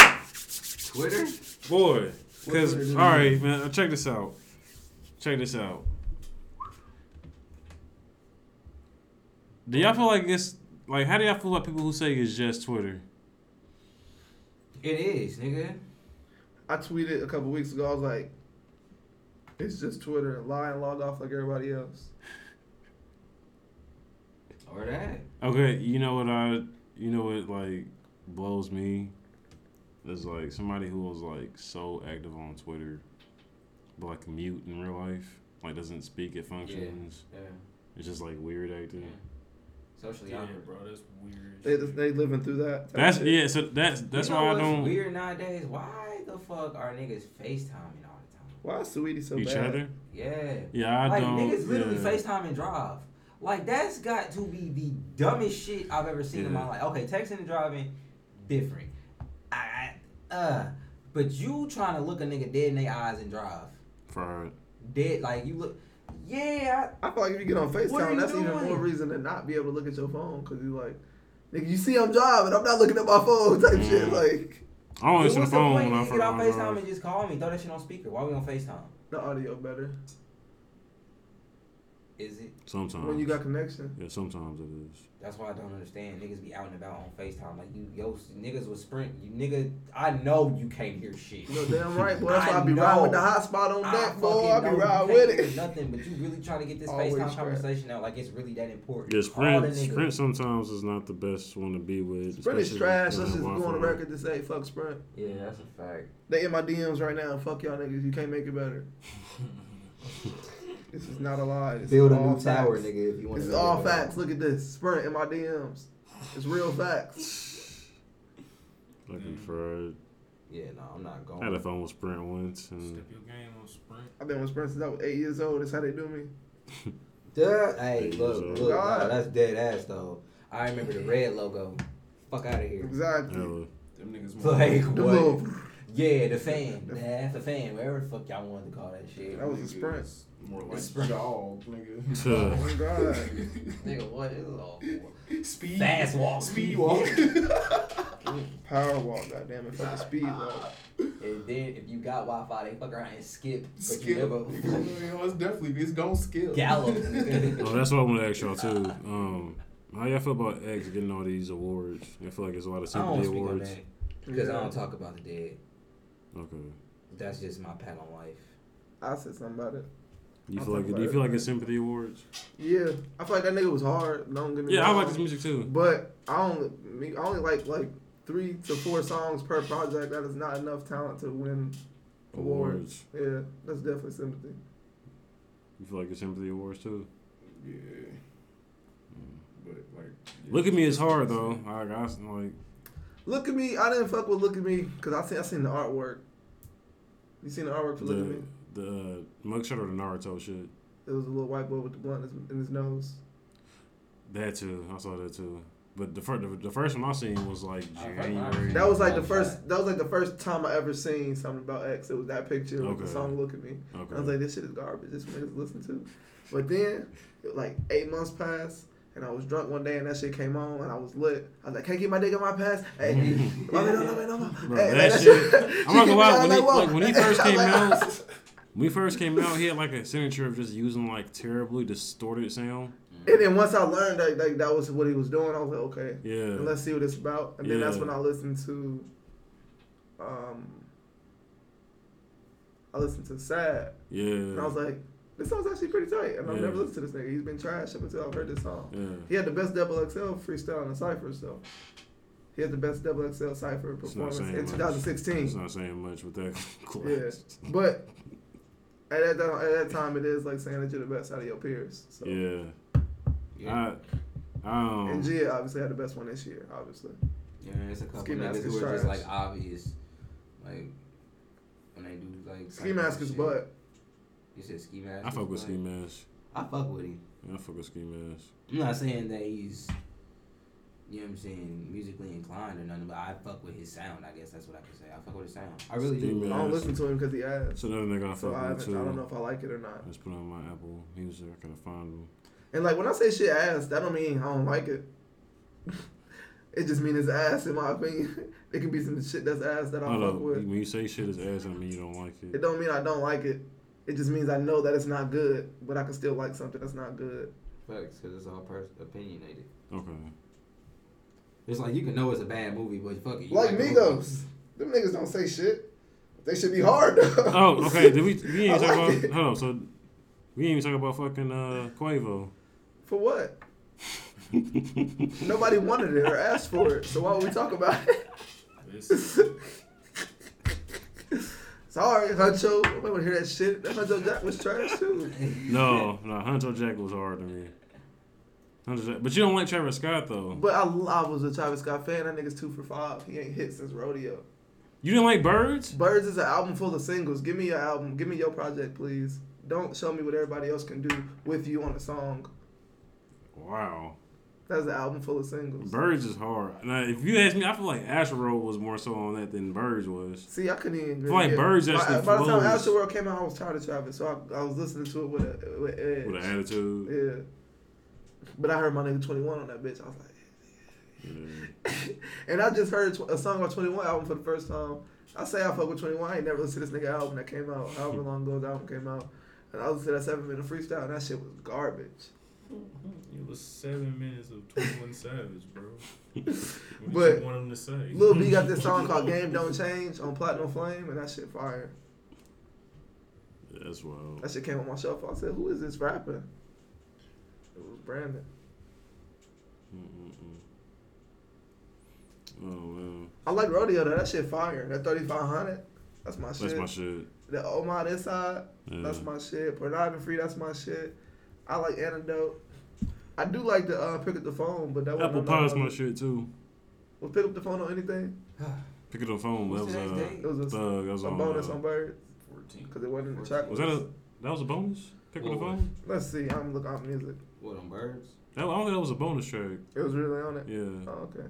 Twitter? boy. Because, Twitter do all right, man, check this out. Check this out. Do y'all feel like it's, like, how do y'all feel about people who say it's just Twitter? It is, nigga. I tweeted a couple weeks ago. I was like, it's just Twitter. Lie and log off like everybody else. Or that. Okay, you know what I, you know what like blows me, is like somebody who was like so active on Twitter, but like mute in real life, like doesn't speak at functions. Yeah. It's just like weird acting. Socially Yeah, awkward. bro, that's weird. They they living through that. That's shit. yeah. So that's that's you know why I what's don't weird nowadays? Why the fuck are niggas FaceTiming all the time? Why is Sweetie so each bad? other. Yeah. Yeah, I like don't. niggas literally yeah. FaceTime and drive. Like that's got to be the dumbest shit I've ever seen in my life. Okay, texting and driving, different. I, I uh, but you trying to look a nigga dead in their eyes and drive. Fried. Dead like you look. Yeah, I feel like if you get on FaceTime, you that's even more reason to not be able to look at your phone because you like, nigga, you see I'm driving, I'm not looking at my phone type shit. Mm. Like I don't I, answer the what's phone when I You first get off when FaceTime drive. and just call me. Throw that shit on speaker. Why we on FaceTime? the audio better Is it? Sometimes. when you got connection. Yeah, sometimes it is. That's why I don't understand. Niggas be out and about on FaceTime. Like you, yo, niggas with Sprint. You nigga, I know you can't hear shit. You know damn right, boy. That's why I, I be riding with the hotspot on I deck, boy. I be riding with it. Nothing, but you really trying to get this Always FaceTime strapped. conversation out like it's really that important. Yeah, Sprint. Sprint sometimes is not the best one to be with. Sprint is trash. Let's just go on the record to say fuck Sprint. Yeah, that's a fact. They in my DMs right now. Fuck y'all niggas. You can't make it better. this is not a lie. This Build a all new tower, facts. nigga. If you want This to. is all facts. Look at this. Sprint in my DMs. It's real facts. Fucking fried. Yeah, no, I'm not going. I had a phone with Sprint once, and Step your game on Sprint. I've been with Sprint since I was eight years old. That's how they do me. Duh, hey, Hey, look, look, God. nah, that's dead ass though. I remember the red logo. Fuck out of here. Exactly. hella. Them niggas Like what? Little, Yeah, the fan, the half a fan, whatever the fuck y'all wanted to call that shit. that was a Sprint. More like Sprint. jog, nigga. Tuh. Oh God. Nigga, what is it all for? Speed. Fast walk. Speed walk. Power walk. Goddamn it. Fucking speed walk. And then if you got Wi-Fi, they fuck around and skip, but Skip. you never You know, it's definitely it's gonna skip. gallop. Oh, that's what I want to ask y'all too. Um, how y'all feel about X getting all these awards? I feel like it's a lot of I sympathy awards. that because I don't talk about the dead. Okay. That's just my pat on life. I said something about it. You feel talk like? Do you feel like man. it's sympathy awards? Yeah, I feel like that nigga was hard. Don't get me Yeah, I like this music too. But I only I only like like three to four songs per project. That is not enough talent to win awards. Yeah, that's definitely sympathy. You feel like it's sympathy awards too? Yeah. Mm. But like. Look at me it's hard though. I got like Look at me. I didn't fuck with Look at Me because I seen I seen the artwork. You seen the artwork for Look at Me? the the uh, mugshot or the Naruto shit. It was a little white boy with the blunt in his, nose. That too. I saw that too. But the first the, the first one I seen was like first one I January. That was like the first. That was like the first time I ever seen something about X. It was that picture with the song "Look at Me." I was like, this shit is garbage. This niggas listen to. But then, like eight months passed, and I was drunk one day, and that shit came on, and I was lit. I was like, can't get my dick in my pants. Hey, let me know, let me know. Bro, Hey, that like, shit- she I'm not keep gonna lie, me when all he- night long. like, when he first came Like, out, When he first came out, he had like a signature of just using like terribly distorted sound. and then once I learned that like, that was what he was doing, I was like, okay, Yeah. let's see what it's about. And then that's Yeah. when I listened to, um, I listened to Sad, Yeah. and I was like, This song's actually pretty tight, and I've Yeah. never listened to this nigga. He's been trash up until I've heard this song. Yeah. He had the best double XL freestyle in the cipher, so. He had the best double XL cipher performance in much. 2016. It's not saying much with that Yeah, but at that, at that time, it is like saying that you're the best out of your peers. So. Yeah. Yeah, I, um, And Gia obviously had the best one this year, obviously. yeah there's a couple Ski niggas is who are just like obvious, like when they do like. Ski Mask is shit. butt. You said ski mask. I fuck with butt? Ski Mask. I fuck with him. Yeah, I fuck with Ski Mask. I'm not saying that he's, you know what I'm saying, musically inclined or nothing, but I fuck with his sound. I guess that's what I can say. I fuck with his sound. I really Ski do. Mask. I don't listen to him because he ass. That's another nigga I So fuck I, with too. I don't know if I like it or not. Let's put on my Apple Music. I gotta find him. And like when I say shit ass, that don't mean I don't like it. it just means it's ass in my opinion. it can be some shit that's ass that I Hold fuck up. with. When you say shit is ass, I mean you don't like It it. don't mean I don't like it. It just means I know that it's not good, but I can still like something that's not good. Facts, because it's all pers- opinionated. Okay. It's like you can know it's a bad movie, but fuck it. you Like the Migos. Them niggas don't say shit. They should be hard. Oh, okay. Did we? We ain't talk like about. it. Hold on. So we ain't even talk about fucking uh, Quavo. For what? Nobody wanted it or asked for it, so why would we talk about it? Sorry, Huncho. I want to hear that shit. That Huncho Jack was trash too. No, no. Huncho Jack was hard to me. But you don't like Travis Scott though. But I, I was a Travis Scott fan. That nigga's two for five. He ain't hit since Rodeo. You didn't like Birds? Birds is an album full of singles. Give me your album. Give me your project, please. Don't show me what everybody else can do with you on a song. Wow. That's an album full of singles. Birds is hard. Now, if you ask me, I feel like Astro was more so on that than Birds was. See, I couldn't even agree. feel like Yeah. Birds actually by the time. Astro World came out, I was tired of Travis, so I, I was listening to it with a with edge. With an attitude. Yeah. But I heard my nigga 21 on that bitch. I was like, Yeah. and I just heard a song on 21 album for the first time. I say I fuck with 21. I ain't never listened to this nigga album that came out, however long ago the album came out. And I listened to that seven minute freestyle, and that shit was garbage. Mm-hmm. it was seven minutes of 21 Savage, bro. What But you want him to say? Lil B got this song called Game Don't Change on Platinum Flame, and that shit fire. Yeah, that's wild. That shit came on my shuffle. I said, who is this rapper? It was Brandon. Mm-mm-mm. Oh man, I like Rodeo though. That shit fire. That 3500, that's my shit. that's my shit. The Omar Inside, Yeah. that's my shit. Pornography, that's my shit. I like Antidote. I do like to uh, pick up the phone, but that Apple wasn't Pie's my shit too. Was pick up the phone on anything? Pick up the phone. That was uh. It was a, Thug. That was a on. bonus uh, on Bird 14. because it wasn't in the track. Was that a that was a bonus? Pick up the What? phone. Let's see. I'm looking up music. What on birds? That, I don't think that was a bonus track. It was really on it. Yeah. Oh, okay.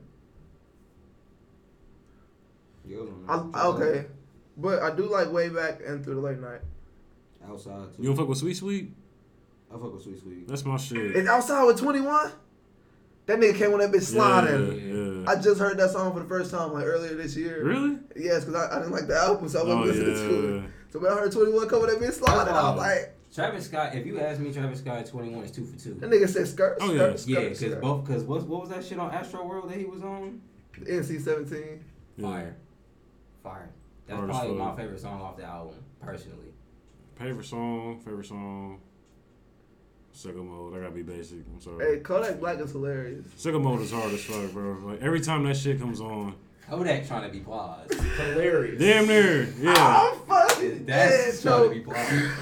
Yeah, it was on I, okay, but I do like Way Back and Through the Late Night. Outside too. You don't fuck with Sweet Sweet? I fuck with Sweet Sweet. That's my shit. And outside with 21, that nigga came with that bitch sliding. Yeah, yeah. I just heard that song for the first time like earlier this year. Really? Yes, because I, I didn't like the album, so I wasn't Oh listening to it. So when I heard 21 come on that bitch sliding, I was like, Travis Scott. If you ask me, Travis Scott 21 is two for two. that nigga said skirt, Oh, skirt, yeah. skirt, Yeah, because both because what what was that shit on Astro World that he was on? NC 17. Yeah. Fire, fire. That's Hard probably my favorite song off the album, personally. Favorite song. Favorite song. Sicko mode. I gotta be basic. I'm sorry. Hey, Kodak Black is hilarious. Sicko mode is hard as fuck, bro. Like every time that shit comes on, Kodak trying to be plies. Hilarious. damn near. Yeah. I'm fucking That's dead, trying to be plies.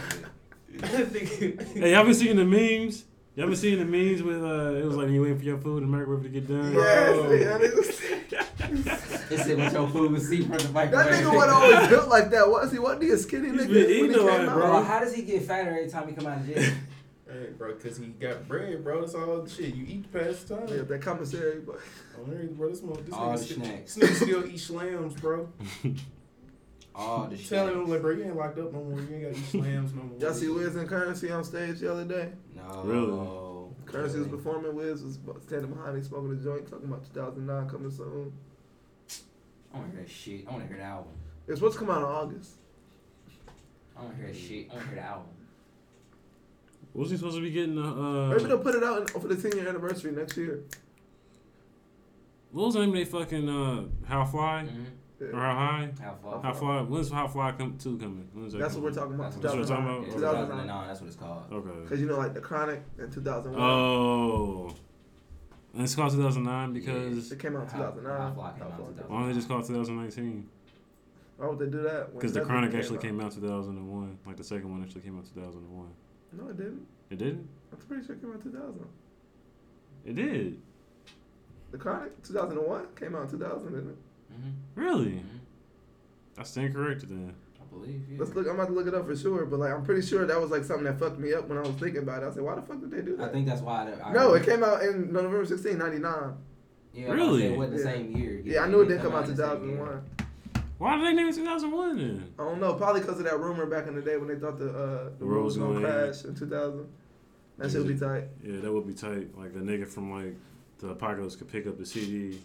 Hey, y'all been seeing the memes? Y'all been seeing the memes with uh? It was like you waiting for your food and the microwave to get done. Yes, Bro. yeah, that nigga, It said with your food was seat from the that nigga wasn't always built like that. Was he? Wasn't he a skinny He's nigga been eating when he a came lot, out? bro. Bro, how does he get fatter every time he come out of jail? Hey, bro, because he got bread, bro. That's all the shit. You eat past time. Yeah, that commissary, but Oh, there, bro, this, mo- this, All nigga the still, snacks. this nigga still eat slams, bro. Oh, the shit. Telling him, like, bro, you ain't locked up no more. You ain't got to eat slams no more. y'all see Wiz and Currency on stage the other day. No. Really? Currency was performing. Wiz was standing behind him smoking a joint, talking about 2009 coming soon. I want to hear that shit. I want to hear the album. It's supposed to come out in August. I want to hear that shit. I want to hear the album. Was he supposed to be getting uh? uh Maybe they'll put it out for the 10 year anniversary next year. what was the name of they fucking uh? How Fly? Mm-hmm. Or how high? How far? How fly? When's how fly come two coming? When's that That's what we're talking about. That's what we're talking about? Yeah, 2009. 2009. That's what it's called. Okay. Because you know, like the Chronic in 2001. Oh. And it's called 2009 because It came out in 2009. How Fly came out How Fly. 2009. why don't they just call it 2019? Why would they do that? Because the Chronic movie actually out? came out 2001. Like the second one actually came out 2001. No, it didn't. It didn't. I'm pretty sure it came out 2000. It did. The Chronic 2001 came out in 2000, didn't it? Mm-hmm. Really? Mm-hmm. That's stand corrected then. I believe. Yeah. Let's look. I'm about to look it up for sure, but like I'm pretty sure that was like something that fucked me up when I was thinking about it. I said, like, why the fuck did they do that? I think that's why. I, I no, it came out in November 16, 99. Yeah, Really? It wasn't the Yeah. same year. Yeah, I knew it didn't come come out in the same year. 2001. Why did they name it 2001 then? I don't know, probably because of that rumor back in the day when they thought the uh, the world was gonna crash in 2000. That should be tight. Yeah, that would be tight. Like a nigga from like the apocalypse could pick up the CD.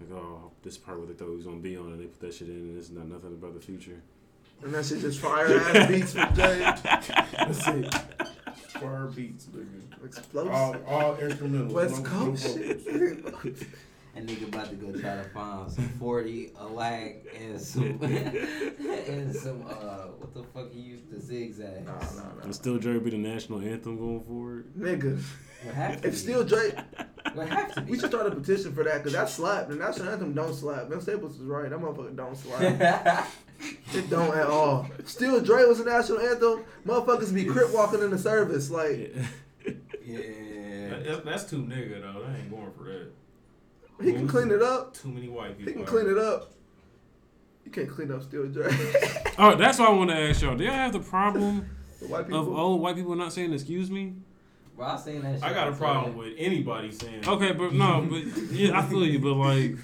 Like, oh, this part where they thought he was gonna be on, and they put that shit in, and it's not nothing about the future. And that shit just fire ass beats from Jay. That's it. Fire beats, nigga. Explosive. All, all instrumentals. West no- no Coast vocals. shit. And nigga about to go try to find some 40, a lag, and some, and some, uh, what the fuck he used to zigzag. Nah, nah, nah. And still Jerry be the national anthem going forward. Nigga, What if. Still Dre, What have to be. we should start a petition for that because that slapped. The national anthem don't slap. Ben Staples is right. That motherfucker don't slap. it don't at all. Still Dre was the national anthem. Motherfuckers be crip walking in the service. Like, yeah. That- that- that's too nigga though. I ain't going for that. He can clean it up. Too many white people. He can clean it up. You can't clean up Still Dre. oh, that's what I want to ask y'all. Do y'all have the problem The of people. old white people not saying excuse me? Bro, I seen that shit. I got a before. problem with anybody saying. Okay, but no, but yeah, I feel you, but like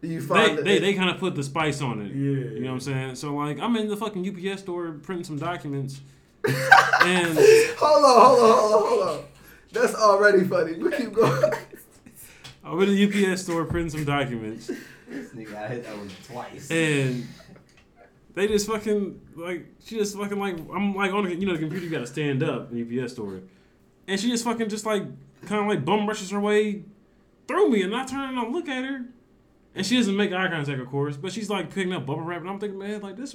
Do you they that they, they kind of put the spice on it. Yeah. You know what I'm saying? So like I'm in the fucking UPS store printing some documents, and Hold on, hold on, hold on, hold on. That's already funny. We keep going. I'm in the UPS store printing some documents, This nigga, I hit that one twice. and they just fucking like she just fucking like I'm like on the you know the computer you gotta stand up in the UPS store, and she just fucking just like kind of like bum rushes her way through me, and I turn and I look at her, and she doesn't make eye contact of course, but she's like picking up bubble wrap, and I'm thinking man like this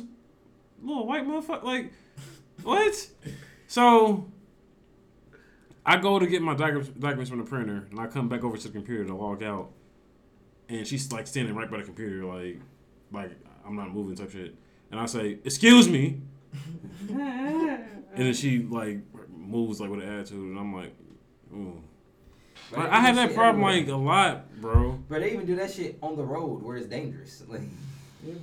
little white motherfucker like what? So I go to get my documents from the printer, and I come back over to the computer to log out, and she's like standing right by the computer, like, like I'm not moving type shit, and I say, "Excuse me," and then she like moves like with an attitude, and I'm like, ooh. Bro, Like, I have that problem everywhere. like a lot, bro. But they even do that shit on the road where it's dangerous. Like,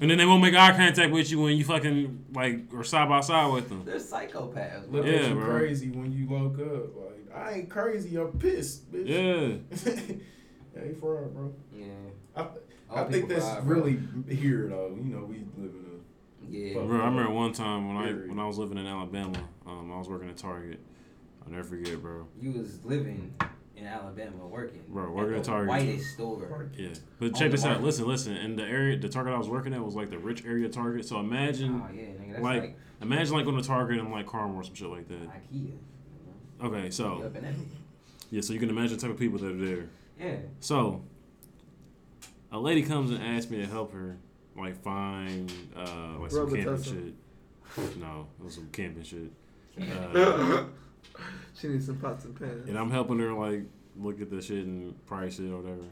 And then they won't make eye contact with you when you fucking like or side by side with them. they're psychopaths. Look Bro. Yeah, at you bro. crazy when you woke up. Like I ain't crazy. I'm pissed, bitch. Yeah. yeah, he fraud, bro. Yeah. I, I think people that's fried, bro. really here though. You know, we live in a. Yeah. Bro, I remember one time when I when I was living in Alabama, um, I was working at Target. I'll never forget, bro. You was living in Alabama working. Bro, working at at Target. Whitest store. Yeah, but check the this out. Listen, listen. In the area, the Target I was working at was like the rich area Target. So imagine, Oh yeah, nigga, that's like, like, imagine like going to Target and like Carmel or some shit like that. IKEA. Okay, so up in everything. yeah, so you can imagine the type of people that are there. Yeah. So a lady comes and asks me to help her, like find uh like some camping shit. No, it was some camping shit. Uh, she needs some pots and pans. and I'm helping her like look at the shit and price it or whatever.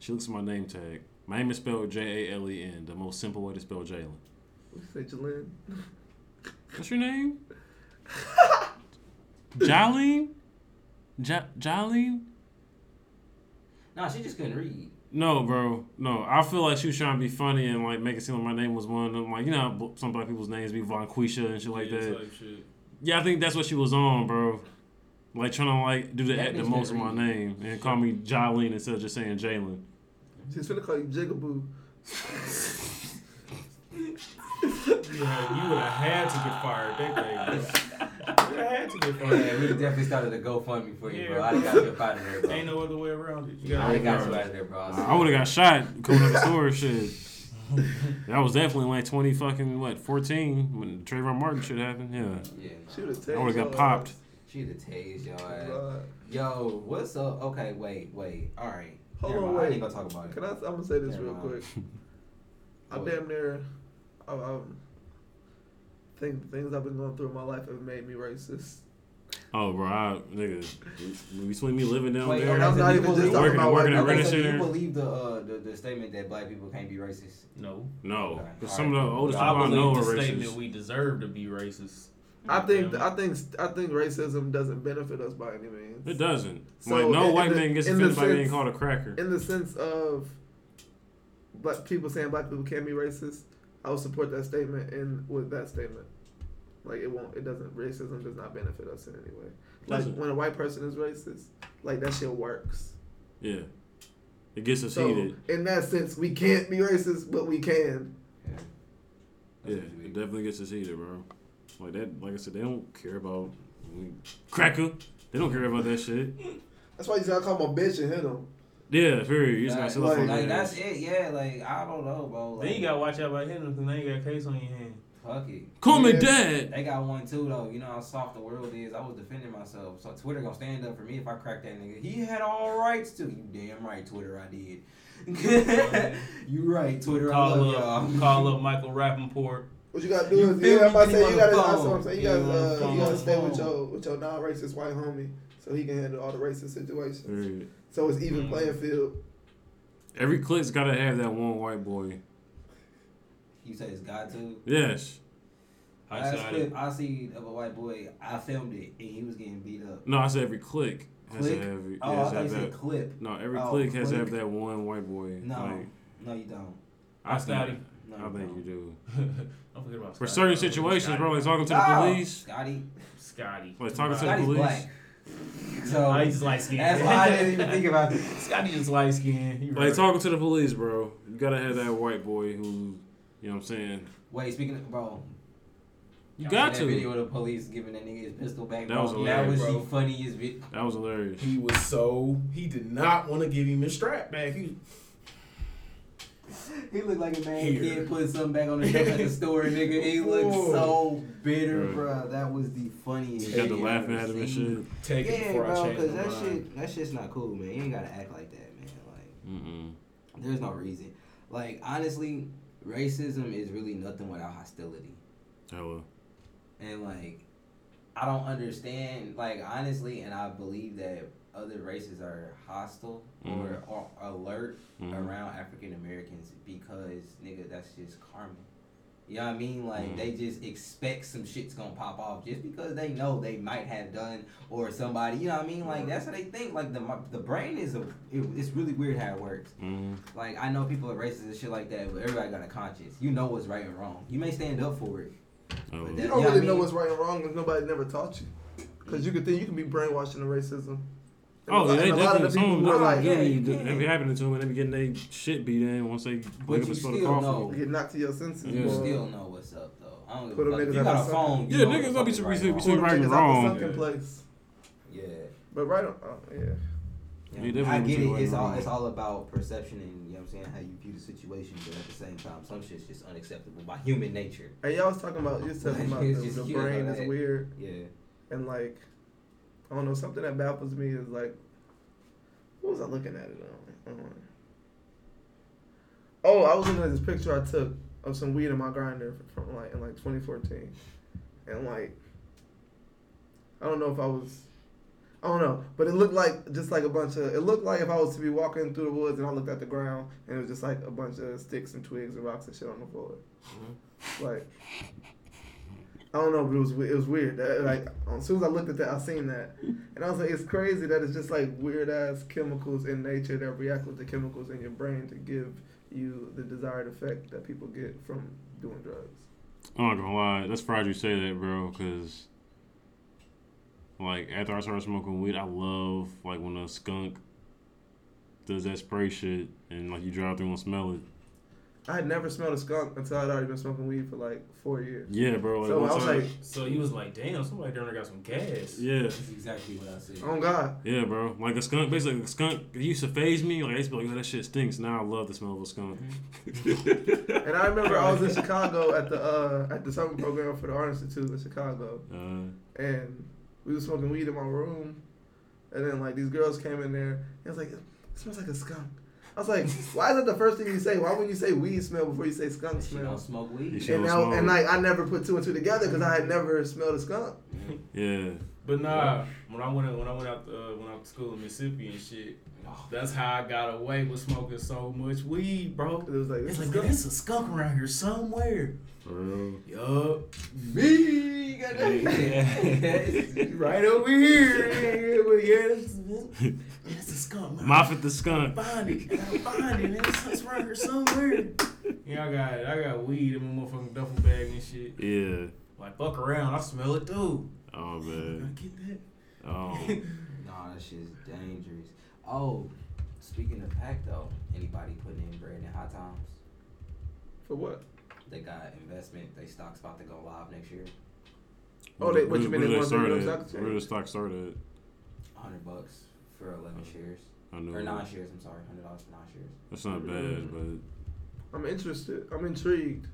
She looks at my name tag. My name is spelled J A L E N, the most simple way to spell Jalen. What you say, Jalen? What's your name? Jolene? Ja- Jolene? No, she just couldn't read. No, bro. No, I feel like she was trying to be funny and like make it seem like my name was one of them. Like you know, how some black people's names be Von Quisha and shit like yeah, that. shit. Yeah, I think that's what she was on, bro. Like trying to like do the That the most of my name and call me Jolene instead of just saying Jalen. She's gonna call you Jigaboo. Yeah, you would have had to get fired that day. bro. You would have had to get Yeah, we definitely started a GoFundMe for you, Yeah, bro. I got you up out of there, bro. Ain't no other way around it. You I gotta got you out of there, bro. I would have got shot coming up the store. Shit. That was definitely like twenty fucking what fourteen when Trayvon Martin shit happened. Yeah, Yeah, She would have I would have got popped. she'd have tased your ass. God. Yo, what's up? Okay, wait, wait. All right. Hold Never on, mind. I wait. ain't gonna talk about it. Can I? I'm gonna say this Never real mind. quick. I damn near. I, um, think things I've been going through in my life have made me racist. Oh, bro, I, nigga, between me living down Wait, there, okay, I'm not even just Working- about working white at people. Okay, Renner so do you Center. believe the, uh, the the statement that black people can't be racist? No. no, Okay, because all some of the oldest I people I know believe are the racist. statement we deserve to be racist. I think Damn. I think I think racism doesn't benefit us by any means. It doesn't. So, like no in- in white the- man gets offended by being sense- called a cracker. In the sense of black people saying black people can't be racist, I would support that statement and with that statement. Like it won't it doesn't racism does not benefit us in any way. Like when a white person is racist, like that shit works. Yeah, it gets us So heated. in that sense, we can't be racist, but we can. Yeah. Yeah, That's what you it definitely gets us heated, bro. Like that, like I said, they don't care about cracker. They don't care about that shit. That's why you gotta call him a bitch and hit him. Yeah, period. You just gotta sell like- like that's it, yeah. Like I don't know, bro. Like, Then you gotta watch out about hitting because now you got a case on your hand. Fuck it. Call me Yeah. dad. They got one too though. You know how soft the world is. I was defending myself, so Twitter gonna stand up for me if I crack that nigga. He had all rights to. You damn right, Twitter. I did. you right, Twitter. I Call love up, y'all. call up Michael Rapaport. What you gotta do You is yeah, I'm about to say you gotta. That's what I'm saying. You Get gotta, him on the uh, you gotta stay with your with your non-racist white homie, so he can handle all the racist situations. Period. So it's even Mhm. playing field. Every click's gotta have that one white boy. You say it's got to. Yes. I Last said clip I see of a white boy, I filmed it and he was getting beat up. No, I said every click has Click? to have. Oh, yeah, has I to thought you have said clip. No, every Oh, click has to have that one white boy. No, Like, no, you don't. I Scotty. think, No, I you think don't. you do. Don't forget about For Scotty, certain bro. situations, Scotty. bro, like talking to the Oh, police, Scotty. Scotty. like talking to the police. black. So Oh, he's light skinned. that's why I didn't even think about it. Scotty just light skinned. Like talking to the police, bro. You gotta have that white boy who, you know what I'm saying. Wait, speaking of bro, You got seen that video of the police giving that nigga his pistol back. That bro? was that was bro. the funniest video. That was hilarious. He was so he did not want to give him his strap back. He He looked like a man Here. kid putting something back on the shelf at the store, nigga. He looked Whoa. so bitter, Right. bro. That was the funniest. You got the shit laughing at him and shit. take it Yeah, before I bro, change because my that mind. shit, that shit's not cool, man. You ain't gotta act like that, man. Like, Mm-mm. there's no reason. Like, honestly, racism is really nothing without hostility. Hella. And like, I don't understand. Like, honestly, and I believe that other races are hostile or, or alert Mhm. around African Americans because nigga, that's just karma. You know what I mean? Like Mhm. they just expect some shit's gonna pop off just because they know they might have done or somebody. You know what I mean? Like that's how they think. Like the the brain is a it, it's really weird how it works. Mm. Like I know people are racist and shit like that, but everybody got a conscience. You know what's right and wrong. You may stand up for it. Hella. But You don't Yeah, I really know mean- what's right and wrong if nobody never taught you. Because you could think you can be brainwashed into racism. And Oh, a yeah, they and a lot of definitely. the Some people of who are like, yeah, really, you they can. be happening to them and they be getting they shit beat in once they But wake up you and smell the still coffee. know. get knocked to your senses. Yeah. You boy. still know what's up though. I don't give Put a them fuck. If niggas you out got the a phone, you Yeah, niggas the gonna be fuck is between- right and between right and the wrong. sunken Yeah. place. Yeah. But right on, oh, yeah. Yeah, Yeah, I get it. It's all it's all about perception and you know what I'm saying how you view the situation, but at the same time, some shit's just unacceptable by human nature. Hey, y'all was talking about, you was talking about the, the brain is weird. Yeah. And like, I don't know, something that baffles me is like, what was I looking at it on? Oh, I was looking at this picture I took of some weed in my grinder from like in like 2014, and like, I don't know if I was, I don't know, but it looked like just like a bunch of. It looked like if I was to be walking through the woods and I looked at the ground and it was just like a bunch of sticks and twigs and rocks and shit on the floor, mm-hmm. like. I don't know, but it was it was weird. Like as soon as I looked at that, I seen that, and I was like, it's crazy that it's just like weird ass chemicals in nature that react with the chemicals in your brain to give you the desired effect that people get from doing drugs. I'm not gonna lie, that's fried you say that, bro, because like after I started smoking weed, I love like when a skunk does that spray shit and like you drive through and smell it. I had never smelled a skunk until I'd already been smoking weed for like four years. Yeah, bro. Like, so I was time- like, So he was like, damn, somebody down there got some gas. yeah, That's exactly what I said. oh god, yeah, bro. Like a skunk, basically a skunk. It used to phase me. Like I used to be like, oh, that shit stinks. Now I love the smell of a skunk. and I remember I was in Chicago at the uh, at the summer program for the Art Institute in Chicago, Uh, and we were smoking weed in my room, and then like these girls came in there, and it was like, it smells like a skunk. I was like, why is that the first thing you say? Why wouldn't you say weed smell before you say skunk She smell? don't smoke weed. should- And don't now, and like I never put two and two together because I had never smelled a skunk. Yeah. But nah, when I went when I went out uh, went out to school in Mississippi and shit, that's how I got away with smoking so much weed, bro. It was like, It's this like is skunk. it's a skunk around here somewhere. For real. Yup, Me, goddamn. right over here. Yeah, but yeah, it's, man, it's a skunk. man. Moffat the skunk. Find it. I gotta find it. It's, it's around here somewhere. Yeah, I got it. I got weed in my motherfucking duffel bag and shit. Yeah. Like fuck around, I smell it too. Oh Gotta man. get that. Oh. Nah, that shit's dangerous. Oh, speaking of pack though, anybody putting in bread in hot times? For what? They got investment. They stock's about to go live next year. Oh, they- what you mean Where they did want start the at? stock? Where the stock started? Hundred bucks for eleven shares I know. or nine shares. I'm sorry, hundred dollars for nine shares. That's not bad, but I'm interested. I'm intrigued.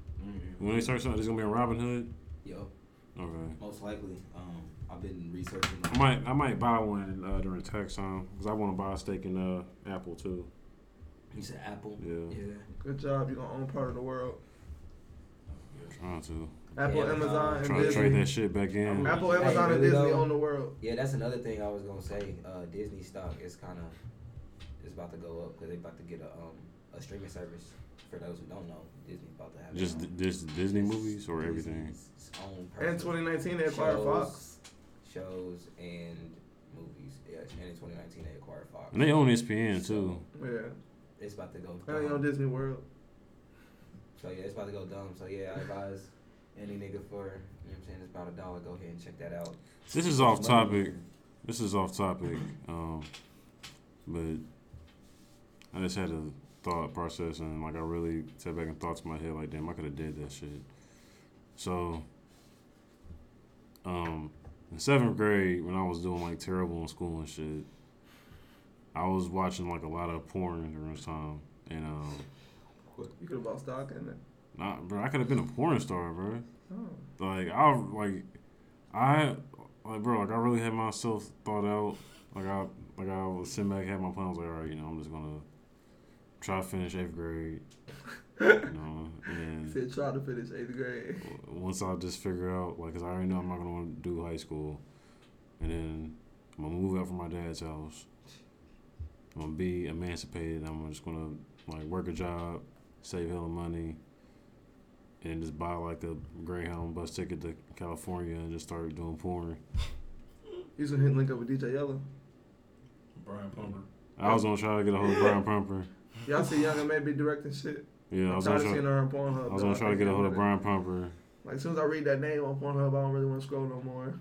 when they start something, it's gonna be on Robinhood. Yup, Okay. most likely. Um, I've been researching. I might I might buy one uh, during tax time because I want to buy a stake in uh, Apple too. You said Apple. Yeah. Yeah. Good job. You're gonna own part of the world. Trying to Apple, Yeah, Amazon, and trying to trade that shit back in. Apple, Hey, Amazon, and really Disney though? own the world. Yeah, that's another thing I was gonna say. Uh, Disney stock is kind of is about to go up because they're about to get a um a streaming service. For those who don't know, Disney's about to have Just their own- just Disney movies or everything. Disney's own And 2019 they acquired shows, Fox. shows and movies. Yeah, and in 2019 they acquired Fox. And they own ESPN too. Yeah. It's about to go. And they own. Disney World. So yeah, it's about to go dumb. So yeah, I advise any nigga for you know what I'm saying it's about a dollar. Go ahead and check that out. This is off topic. This is off topic. Um, but I just had a thought process and like I really sat back and thought to my head like, damn, I could have did that shit. So, um, in seventh grade when I was doing like terrible in school and shit, I was watching like a lot of porn during this time, and um, You could have bought stock in it. not, bro, I could have been a porn star, bro. Oh. Like I like I like bro, like I really had myself thought out. Like I like I was sitting back, had my plan. I was like, all right, you know, I'm just gonna try to finish eighth grade. You know, and Said try to finish eighth grade. once I just figure out, like, cause I already know I'm not gonna want to do high school, and then I'm gonna move out from my dad's house. I'm gonna be emancipated. I'm just gonna like work a job, save hella money, and just buy like a Greyhound bus ticket to California and just start doing porn. You should hit link up with DJ Yellow. Brian Pumper. I was gonna try to get a hold of Brian Pumper. Y'all see Young and May be directing shit. Yeah, I I'm was tired gonna of seeing try. her on Pornhub. I was gonna try to get a hold of. Brian Pumper. Like as soon as I read that name on Pornhub, I don't really want to scroll no more.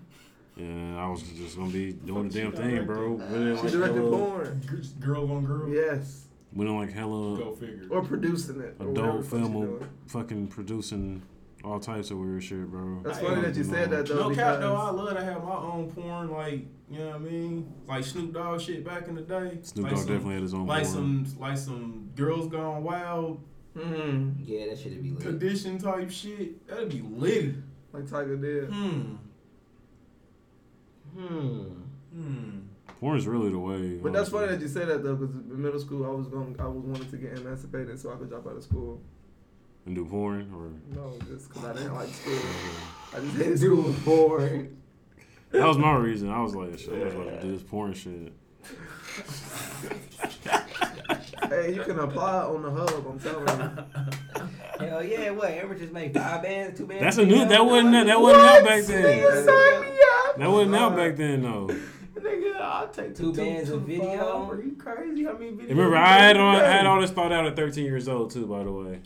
Yeah, I was just gonna be doing the She damn got thing, right bro. there. Winning She like directed hella, porn. Girl on girl. Yes. Winning like hella Go figure. Or producing it. Or whatever adult the fuck she film, doing. fucking producing all types of weird shit, bro. That's funny that you said that though. No because cap though, I love to have my own porn, like you know what I mean, like Snoop Dogg shit back in the day. Snoop like Dogg some, definitely had his own like porn. some like some girls gone wild mm, Yeah, that should be lit. condition type shit. That'd be lit. like Tiger did. Hmm. Hmm. Hmm. Porn is really the way. But uh, that's funny that you said that though, because in middle school I was going, I was wanting to get emancipated so I could drop out of school. And do porn or No, just because I didn't like school. I just hated school. Dude, boring. that was my reason. I was like, shit, I was about to do this porn shit. Hey, you can apply on the hub. I'm telling you. Hell yeah, what? Ever just made five bands, two bands? That's a new. That wasn't that wasn't out back then. Nigga, sign me up. That wasn't out back then though. Nigga, I'll take Two bands of video? Are you crazy? How many videos? Remember, I had all, I had all this thought out at 13 years old too. By the way,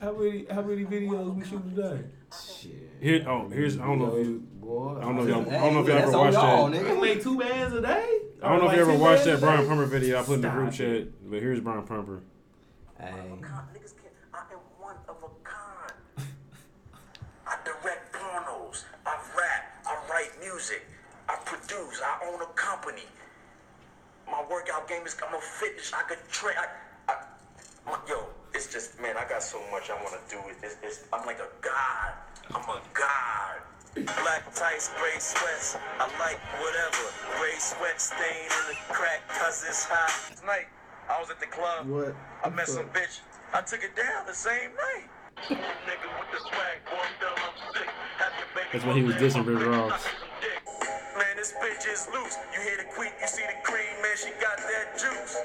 How many how many videos we shoot today? Shit. here. Oh, here's. I don't know if you. Boy, I don't know if y'all- I don't know if y'all ever watched that. We nigga. make two bands a day. I don't know if you ever watched that Brian day? Pumper video I put in the group chat. But here's Brian Pumper. Hey. I am one of a kind. I direct pornos. I rap. I write music. I produce. I own a company. My workout game is. I'm a fitness. I could train. I, I, my, yo, it's just man. I got so much I want to do. It's, it's, I'm like a god. I'm a god. Black tights, gray sweats. I like whatever. Gray sweat stain in the crack cause it's hot. Tonight, I was at the club. What? I met some bitch. I took it down the same night. That's why he was dissing Rick Ross. This bitch is loose. You hear the quick, you see the cream, man, she got that juice.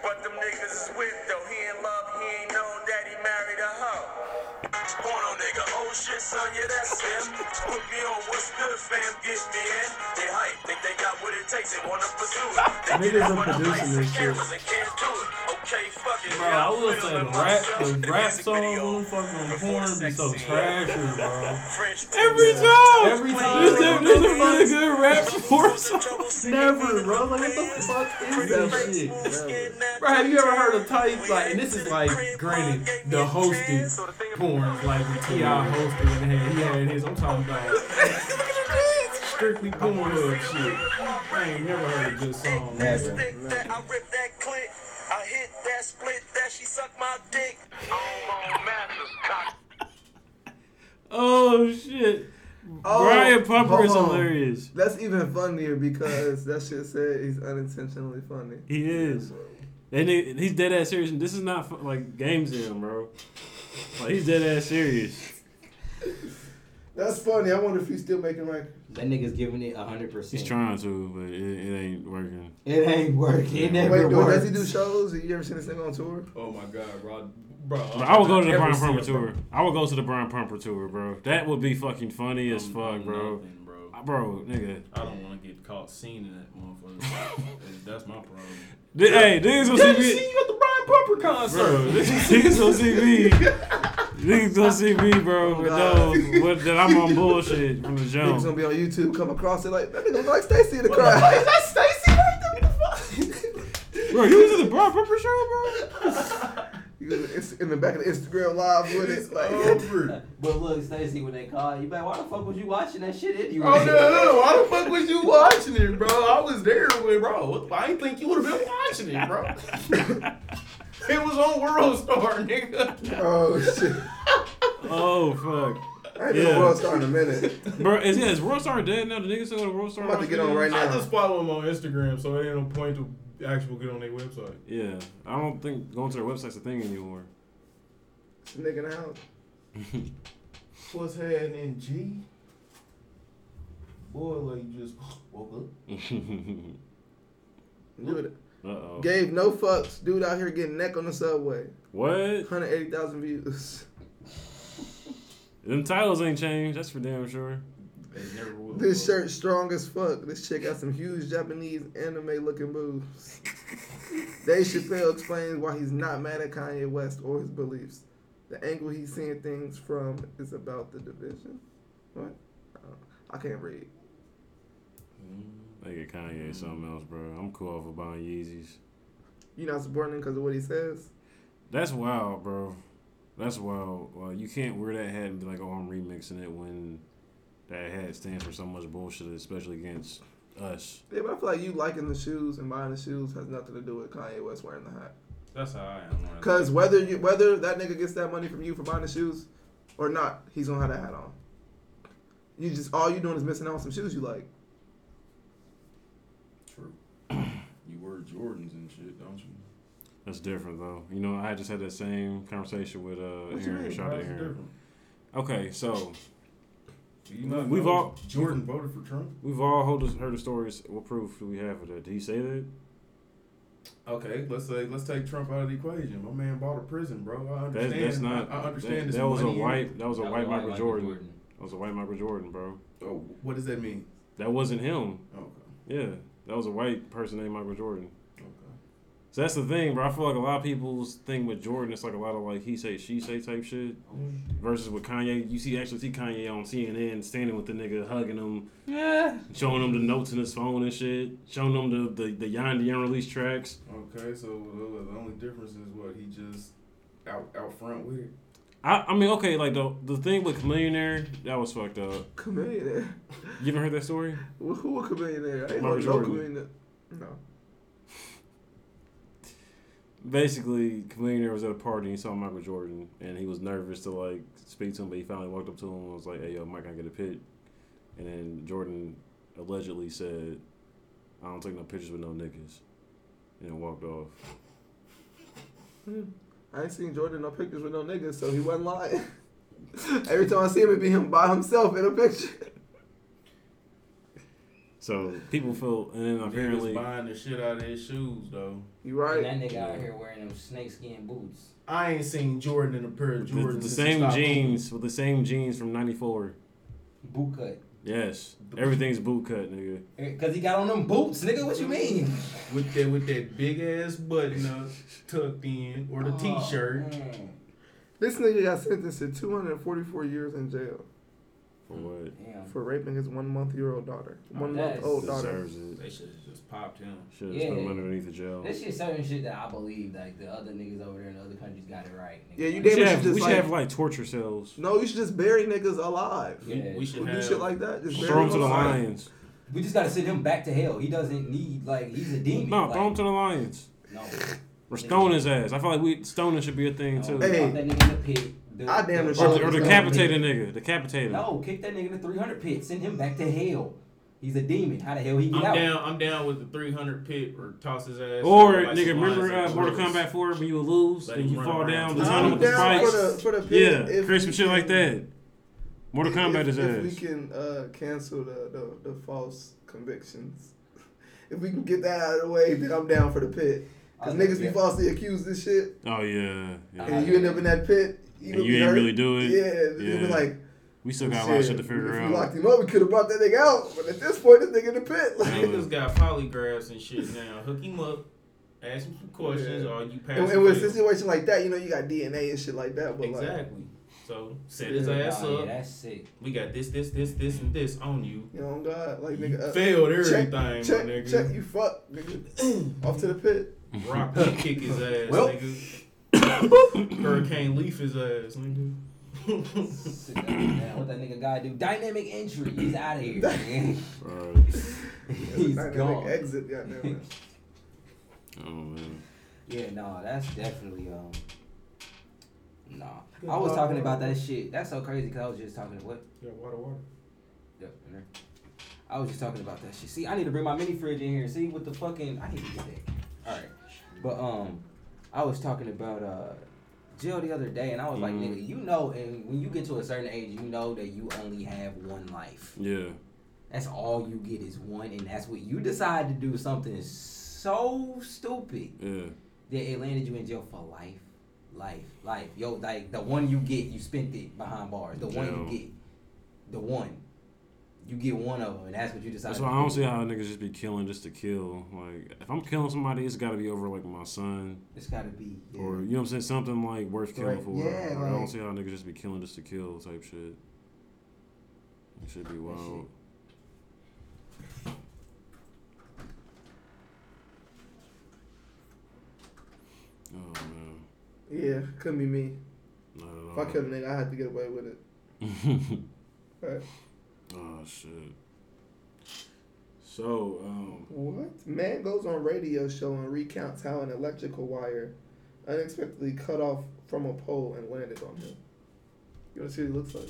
But them niggas is with though. He in love, he ain't know that he married a hoe. Porno nigga, oh shit, son, yeah, that's him. Put me on what's good, fam, get me in. They hype, think they got what it takes, they wanna pursue it. They Niggas are up on the producing this and shit. can't do it. Okay, fuck it. Bro, I will say the rap, the rap songs on fucking porn be so trashy, bro. Every time. Every time. There's a, there's a really good rap porn song. Never, bro. Like, what the fuck is that shit? Bro, have you ever heard of type like, and this is like, granted, the hosted porn, like when Ti hosted and had, he had his. I'm talking about strictly porn shit. I ain't never heard a good song. Never. That I rip that clit, I hit that split, that she suck my dick. I'm on masters, cock. Oh shit. Oh, Brian Pumper is hilarious. That's even funnier because that shit said he's unintentionally funny. He is. And he- he's dead ass serious. And this is not fu- like games in him, bro. Like he's dead ass serious. That's funny. I wonder if he's still making records. That nigga's giving it hundred percent. He's trying to, but it, it ain't working. It ain't working. It never Wait, works. does he do shows? Have you ever seen this nigga on tour? Oh my god, bro. Bro, But I would go to the Brian never Pumper seen it, tour. I would go to the Brian Pumper tour, bro. That would be fucking funny as I'm- fuck, I'm bro. nothing, bro. Bro, nigga. I don't want to get caught seen in that motherfucker. That's my problem. Th- Hey, niggas gonna Did you see see me. you at the Brian Pumper concert? Bro, niggas gonna see me. Niggas gonna see me, bro. Oh, but no, what, that I'm on bullshit from the Niggas gonna be on YouTube, come across it like that nigga look like Stacy in the crowd. Is that Stacy right there? What the fuck? Bro, you was at the Brian Pumper show, bro? You was in the back of the Instagram live with it, like Over. But look, Stacy, when they call you back, why the fuck was you watching that shit anyway? Oh no, no, why the fuck was you watching it, bro? I was there with bro. I didn't think you would have been watching it, bro. it was on World Star, nigga. oh shit. Oh fuck, I ain't been Yeah. on World Star in a minute. bro. Is, yeah, is World Star dead now? The niggas still go to World Star. I'm about to get on videos? right I now. just follow him on Instagram, so it ain't no point to actually get on their website. Yeah, I don't think going to their website's a thing anymore. This nigga in the house. What's happening, G? Boy, like you just woke up. Dude, uh oh. gave no fucks. Dude out here getting neck on the subway. What? 180,000 views. Them titles ain't changed. That's for damn sure. They never. This shirt strong as fuck. This chick got some huge Japanese anime looking boobs. Dave Chappelle explains why he's not mad at Kanye West or his beliefs. The angle he's seeing things from is about the division. What? Uh, I can't read. They get Kanye something else, bro. I'm cool off of buying Yeezys. You not supporting him because of what he says? That's wild, bro. That's wild. Well, you can't wear that hat and be like, oh, I'm remixing it when that hat stands for so much bullshit, especially against us. Yeah, but I feel like you liking the shoes and buying the shoes has nothing to do with Kanye West wearing the hat. That's how I am. Cause whether you whether that nigga gets that money from you for buying the shoes or not, he's gonna have that hat on. You just all you doing is missing out on some shoes you like. True. you wear Jordans and shit, don't you? That's different, though. You know, I just had that same conversation with uh, Aaron. Shout out to Aaron. different? Okay, so Do you not We've all- Jordan voted for Trump. we've all heard the, heard the stories. What proof do we have of that? Did he say that? Okay, let's say let's take Trump out of the equation. My man bought a prison, bro. I understand. that's not. I, I understand. that, that was a money in it. white. That was a That white was Michael Michael Jordan. Jordan. That was a white Michael Jordan, bro. Oh, what does that mean? That wasn't him. Okay, Yeah, that was a white person named Michael Jordan. Okay. So that's the thing, bro. I feel like a lot of people's thing with Jordan, it's like a lot of like he say, she say type shit. Versus with Kanye, you see actually see Kanye on CNN standing with the nigga, hugging him, Yeah. showing him the notes in his phone and shit, showing him the the, the Yandhi unreleased tracks. Okay, so the, the only difference is what he just out out front with it. I, I mean, okay, like the the thing with Chamillionaire, that was fucked up. Chamillionaire. You ever heard that story? Who, who a Chamillionaire? I ain't know no Jordan. Chamillionaire. No. Basically, Chamillionaire was at a party and he saw Michael Jordan, and he was nervous to like speak to him, but he finally walked up to him and was like, "Hey, yo, Mike, I get a pic?" And then Jordan allegedly said, "I don't take no pictures with no niggas." and walked off. I ain't seen Jordan no pictures with no niggas, so he wasn't lying. Every time I see him, it be him by himself in a picture. So people feel, and then Niggas apparently, buying the shit out of his shoes though. You right? And right? that nigga out here wearing them snakeskin boots. I ain't seen Jordan in a pair of the, Jordans. the since he same stopped jeans with the same jeans from '94. Boot cut. Yes, everything's boot cut, nigga. Eh, Cause he got on them boots, nigga. What you mean? with that with that big ass button up tucked in or the Oh, t-shirt. man. This nigga got sentenced to 244 years in jail For what? Damn. for raping his one month year old daughter. Oh, One month old daughter. Deserves it. They should have just popped him. Should have Yeah. put him underneath the jail. This shit certain shit that I believe like the other niggas over there in other countries got it right. Nigga. Yeah, you Like, We damn should, have, just we should like- have like torture cells. No, you should just bury niggas alive. Yeah. We, we should We do have shit like that. Just Throw him to the alive. lions. We just gotta send him back to hell. He doesn't need like he's a demon. No, like, throw him to the lions. No. Or stone his ass. I feel like we stoning should be a thing no too. Hey. that nigga in the pit. The- I damn the- sure Or, Or or the- decapitate a nigga. Decapitate him. No, kick that nigga in the 300 pit. Send him back to hell. He's a demon. How the hell he get I'm out? down. I'm down with the 300 pit or toss his ass. Or like nigga, some remember uh, Mortal drills. Kombat 4 when you would lose and you fall around. down the I'm tunnel with the down for spikes? the for the pit. Yeah, if Chris, some shit like that. Mortal Kombat if, his if we can uh, cancel the, the, the false convictions, if we can get that out of the way, then I'm down for the pit. Cause Okay, niggas be falsely accused this shit, Oh yeah, yeah. and you end up in that pit. You, And gonna you be ain't hurt. really do it? Yeah, you be like, We still got a lot of shit to if figure we locked him up, we could have brought that nigga out. But at this point, this nigga in the pit. Like, Niggas got polygraphs and shit now. Hook him up, ask him some questions, Yeah. or you pass. and, and with a situation like that, you know, you got DNA and shit like that. But like, Exactly. So set his Yeah. ass Oh, yeah, up. that's sick. We got this, this, this, this, and this on you. you know, on God, like nigga, uh, failed everything, check, my nigga. check, you fuck, nigga, off to the pit. Rock will kick his ass, Well. nigga. Hurricane leaf his ass, nigga. Sit that nigga. What that nigga gotta do? Dynamic entry. He's out of here. man. Right. He's Dynamic gone. Exit, goddamn. Oh man. Yeah, no, that's definitely um. Nah, Good I was luck, talking bro. about that shit. That's so crazy because I was just talking. What? yeah, water, water. Yep, in there. I was just talking about that shit. See, I need to bring my mini fridge in here. See, with the fucking, I need to get that. All right, but um, I was talking about uh, Jill the other day, and I was like, Mhm. nigga, you know, and when you get to a certain age, you know that you only have one life. Yeah. That's all you get is one, and that's what you decide to do something so stupid Yeah. that it landed you in jail for life, life, life. Yo, like the one you get, you spent it behind bars. The one you get, the one, you get one of them, and that's what you decide. That's to why I do. don't see how niggas just be killing just to kill. Like, if I'm killing somebody, it's got to be over like my son, It's gotta be. Yeah. or you know what I'm saying, something like worth killing Right. for. Yeah, Like, I don't see how niggas just be killing just to kill type shit. It should be wild. Oh man, Yeah, couldn't be me. not If I at killed a nigga, I had to get away with it. all. Right. Oh shit. So, um, What? Man goes on radio show and recounts how an electrical wire unexpectedly cut off from a pole and landed on him. You wanna see what he looks like?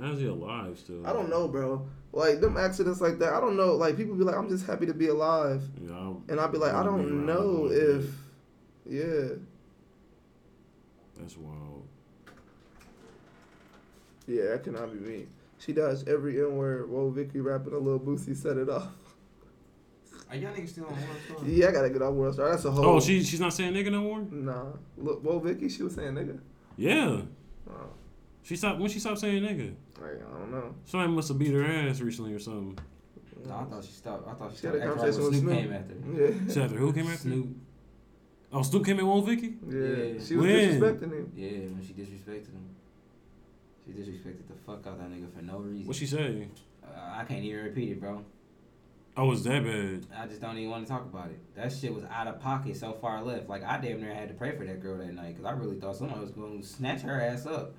how's he alive still? I don't know, bro. Like them accidents like that, I don't know. Like people be like, I'm just happy to be alive, Yeah, I'll- and I'll be like, I don't know if, yeah, that's wild. Yeah, that cannot be me. She does every N word. Whoa, Vicky rapping a little Boosie set it off. Are y'all niggas still on World Star? Yeah, I gotta get off World Star. That's a whole. Oh, she she's not saying nigga no more. Nah, look, whoa, Vicky, she was saying nigga. Yeah, Oh, she stopped when she stopped saying nigga. like, I don't know. Somebody must have beat her ass recently or something. No, I thought she stopped. I thought she, She had a stopped after conversation all with when Snoop. came after. Yeah. She after who came after? Snoop. Oh, Snoop came in with Vicky. Yeah, Yeah. she was When? disrespecting him. Yeah, when she disrespected him. She disrespected the fuck out that nigga for no reason. What she say? Uh, I can't even repeat it, bro. Oh, it's that bad. I just don't even want to talk about it. That shit was out of pocket so far left. Like I damn near had to pray for that girl that night because I really thought somebody was going to snatch her ass up.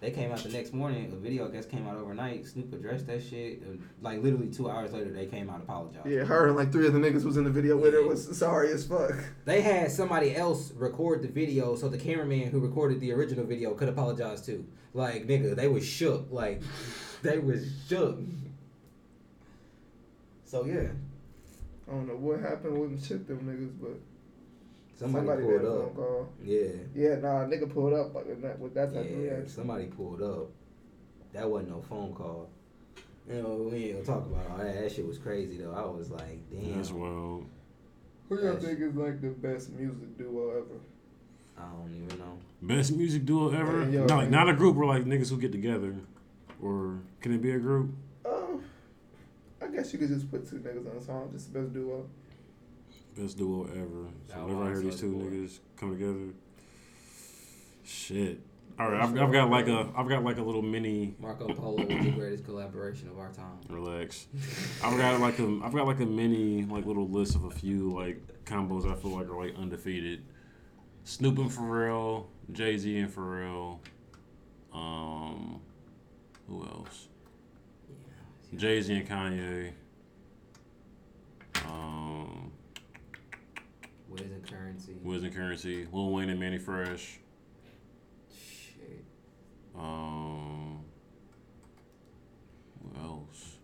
They came out the next morning. A video I guess came out overnight. Snoop addressed that shit. Like literally two hours later, they came out apologized. Yeah, her and like three of the niggas was in the video with her was sorry as fuck. They had somebody else record the video so the cameraman who recorded the original video could apologize too. Like nigga, they was shook. Like they was shook. So yeah, I don't know what happened with them shit them niggas, but somebody, somebody, pulled up. call. Yeah, Yeah, nah, nigga pulled up like with that, with that type of yeah, reaction. somebody pulled up. That wasn't no phone call. You know, we ain't gonna talk about all that. That shit was crazy though. I was like, damn. That's wild. Who y'all That's- think is like the best music duo ever? I don't even know. Best music duo ever? Yeah, yo, not, like, not a group where like niggas who get together. Or can it be a group? Oh, I guess you could just put two niggas on a song, just the best duo. Best duo ever. So whenever I hear these two niggas come together, shit. All right, I've, I've got like a I've got like a little mini Marco Polo was the greatest collaboration of our time. relax. I've got like a I've got like a mini like little list of a few like combos I feel like are like undefeated. Snoop and Pharrell, Jay Z and Pharrell. Um, who else? Yeah. Jay Z and Kanye. Um, Wiz and Curren$y. Wiz and Curren$y, Lil Wayne and Mannie Fresh. Shit. Um, who else?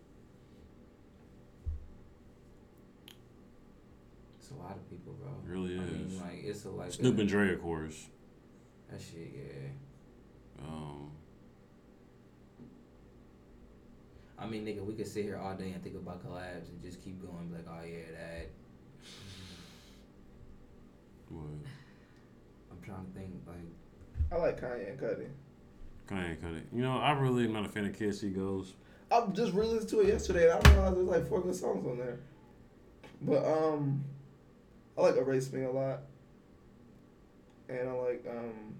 It's a lot of people, bro. It really I is. mean, like it's a like Snoop a, and Dre, of course. that shit. Yeah. Um, I mean, nigga, we could sit here all day and think about collabs and just keep going. Like, oh yeah, that. What? I'm trying to think. Like, I like Kanye and Cudi. Kanye, Cudi. You know, I really am not a fan of Kids See Ghosts. I just re-listened to it yesterday, and I realized there's like four good songs on there. But um, I like Erase Me a lot, and I like um.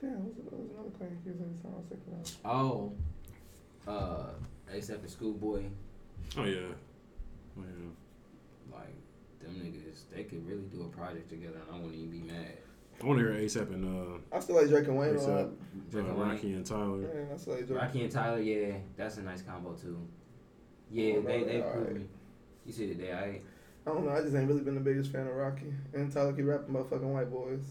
Damn, what was, it, was another Kanye Kids Say song I was thinking of? oh, uh, ASAP and Schoolboy, Oh yeah, oh yeah. Like them niggas, they could really do a project together, and I wouldn't even be mad. I want to hear ASAP and uh, I still like Drake and Wayne a lot. ASAP, Drake uh, and Wayne. Rocky and Tyler. Man, I still like Drake. Rocky and Tyler, yeah, that's a nice combo too. Yeah, Oh, they they alright. proven. You see that they I I don't know. I just ain't really been the biggest fan of Rocky. And Tyler keep rapping about fucking white boys.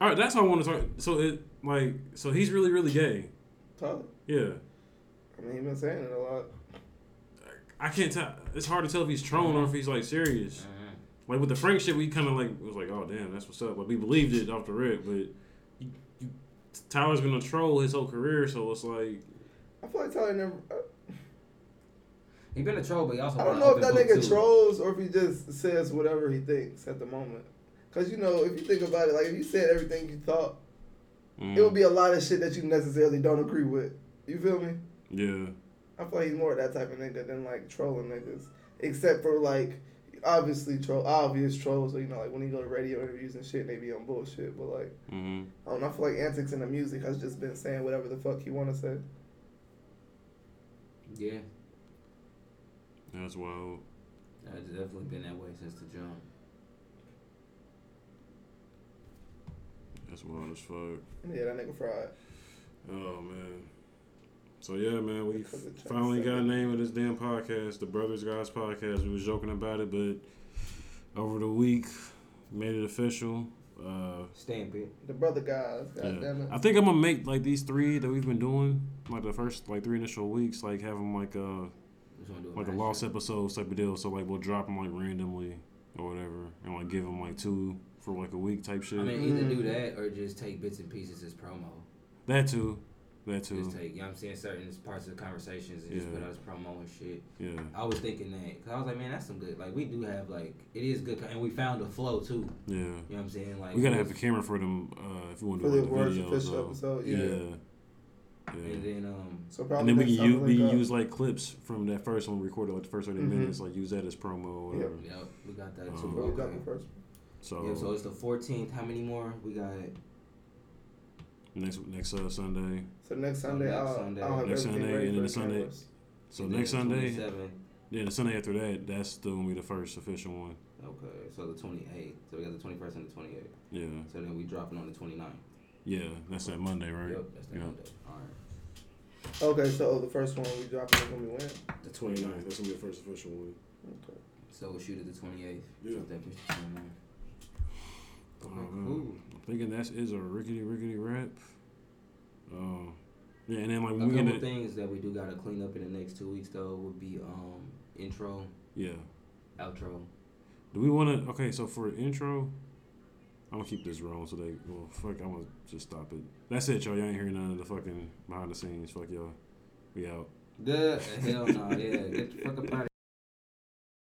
All right, that's how I want to talk. So it like so he's really really gay. Tyler. Yeah, I mean, he been saying it a lot. I can't tell. It's hard to tell if he's trolling or if he's like serious. uh Like with the Frank shit, we kind of like it was like, oh damn, that's what's up. Like we believed it off the rip, but you, you, Tyler's been a troll his whole career, so it's like I feel like Tyler never. uh, he been a troll, but he also I don't know if that nigga too. trolls or if he just says whatever he thinks at the moment. Cause you know, if you think about it, like if you said everything you thought, mm, it would be a lot of shit that you necessarily don't agree with. You feel me? yeah, I feel like he's more of that type of nigga than like trolling niggas. Except for like obviously troll obvious trolls, you know, like when he go to radio interviews and shit, they be on bullshit. But like mm-hmm. I don't know, I feel like antics in the music has just been saying whatever the fuck he wanna say. Yeah, that's wild. it's definitely been that way since the jump. That's wild as fuck. Yeah, that nigga fried. Oh man. So yeah, man, we finally got a name of this damn podcast, the Brothers Guys Podcast. We was joking about it, but over the week made it official. Uh, Stamp it. The brother guys, god yeah. damn it. I think I'm gonna make like these three that we've been doing, like the first like three initial weeks, like have them like uh Just like a lost shit. episodes type of deal. So like we'll drop them like randomly or whatever, and like give them like two for like a week type shit. I mean, either do Mm. that or just take bits and pieces as promo. that too, that too. Just take, you know what I'm saying, certain parts of the conversations and just put out as promo and shit. Yeah, I was thinking that because I was like, man, that's some good. Like we do have like it is good, and we found a flow too. yeah. You know what I'm saying? Like We gotta have the camera for them uh, if you want to For do the like, the official though. episode, yeah. yeah. And then um, So And then we can time use, we can use like clips from that first one we recorded like the first 30 Mhm. minutes like use that as promo or Yep. whatever. yep, we got that Um, too. We drop Okay. the first one. So, Yeah, so it's the 14th. How many more? We got next next uh, Sunday. So next Sunday, next I'll, Sunday. I'll have Next everything Sunday, ready and then the Sunday- cameras. So and next Sunday, yeah, the Sunday after that, that's still gonna be the first official one. Okay, so the 28th. So we got the 21st and the 28th. Yeah, So then we dropping on the 29th. yeah, that's that Monday, right? Yep, that's the Yeah. Monday. All right. Okay, so the first one we dropping is when we win. The 29th, that's gonna be the first official one. Okay. So we'll shoot at the 28th. Yeah. So that puts the 29th. Okay, Oh, cool. Thinking that is a rickety rickety rap. Uh, Yeah, and then like we couple things that we do gotta clean up in the next two weeks though would be um intro, yeah. outro. Do we want to? Okay, so for intro, I'm gonna keep this rolling so they. Well, fuck, I'm gonna just stop it. That's it, y'all. Y'all ain't hearing none of the fucking behind the scenes. Fuck y'all. We out. The hell no, yeah, get the fuck up out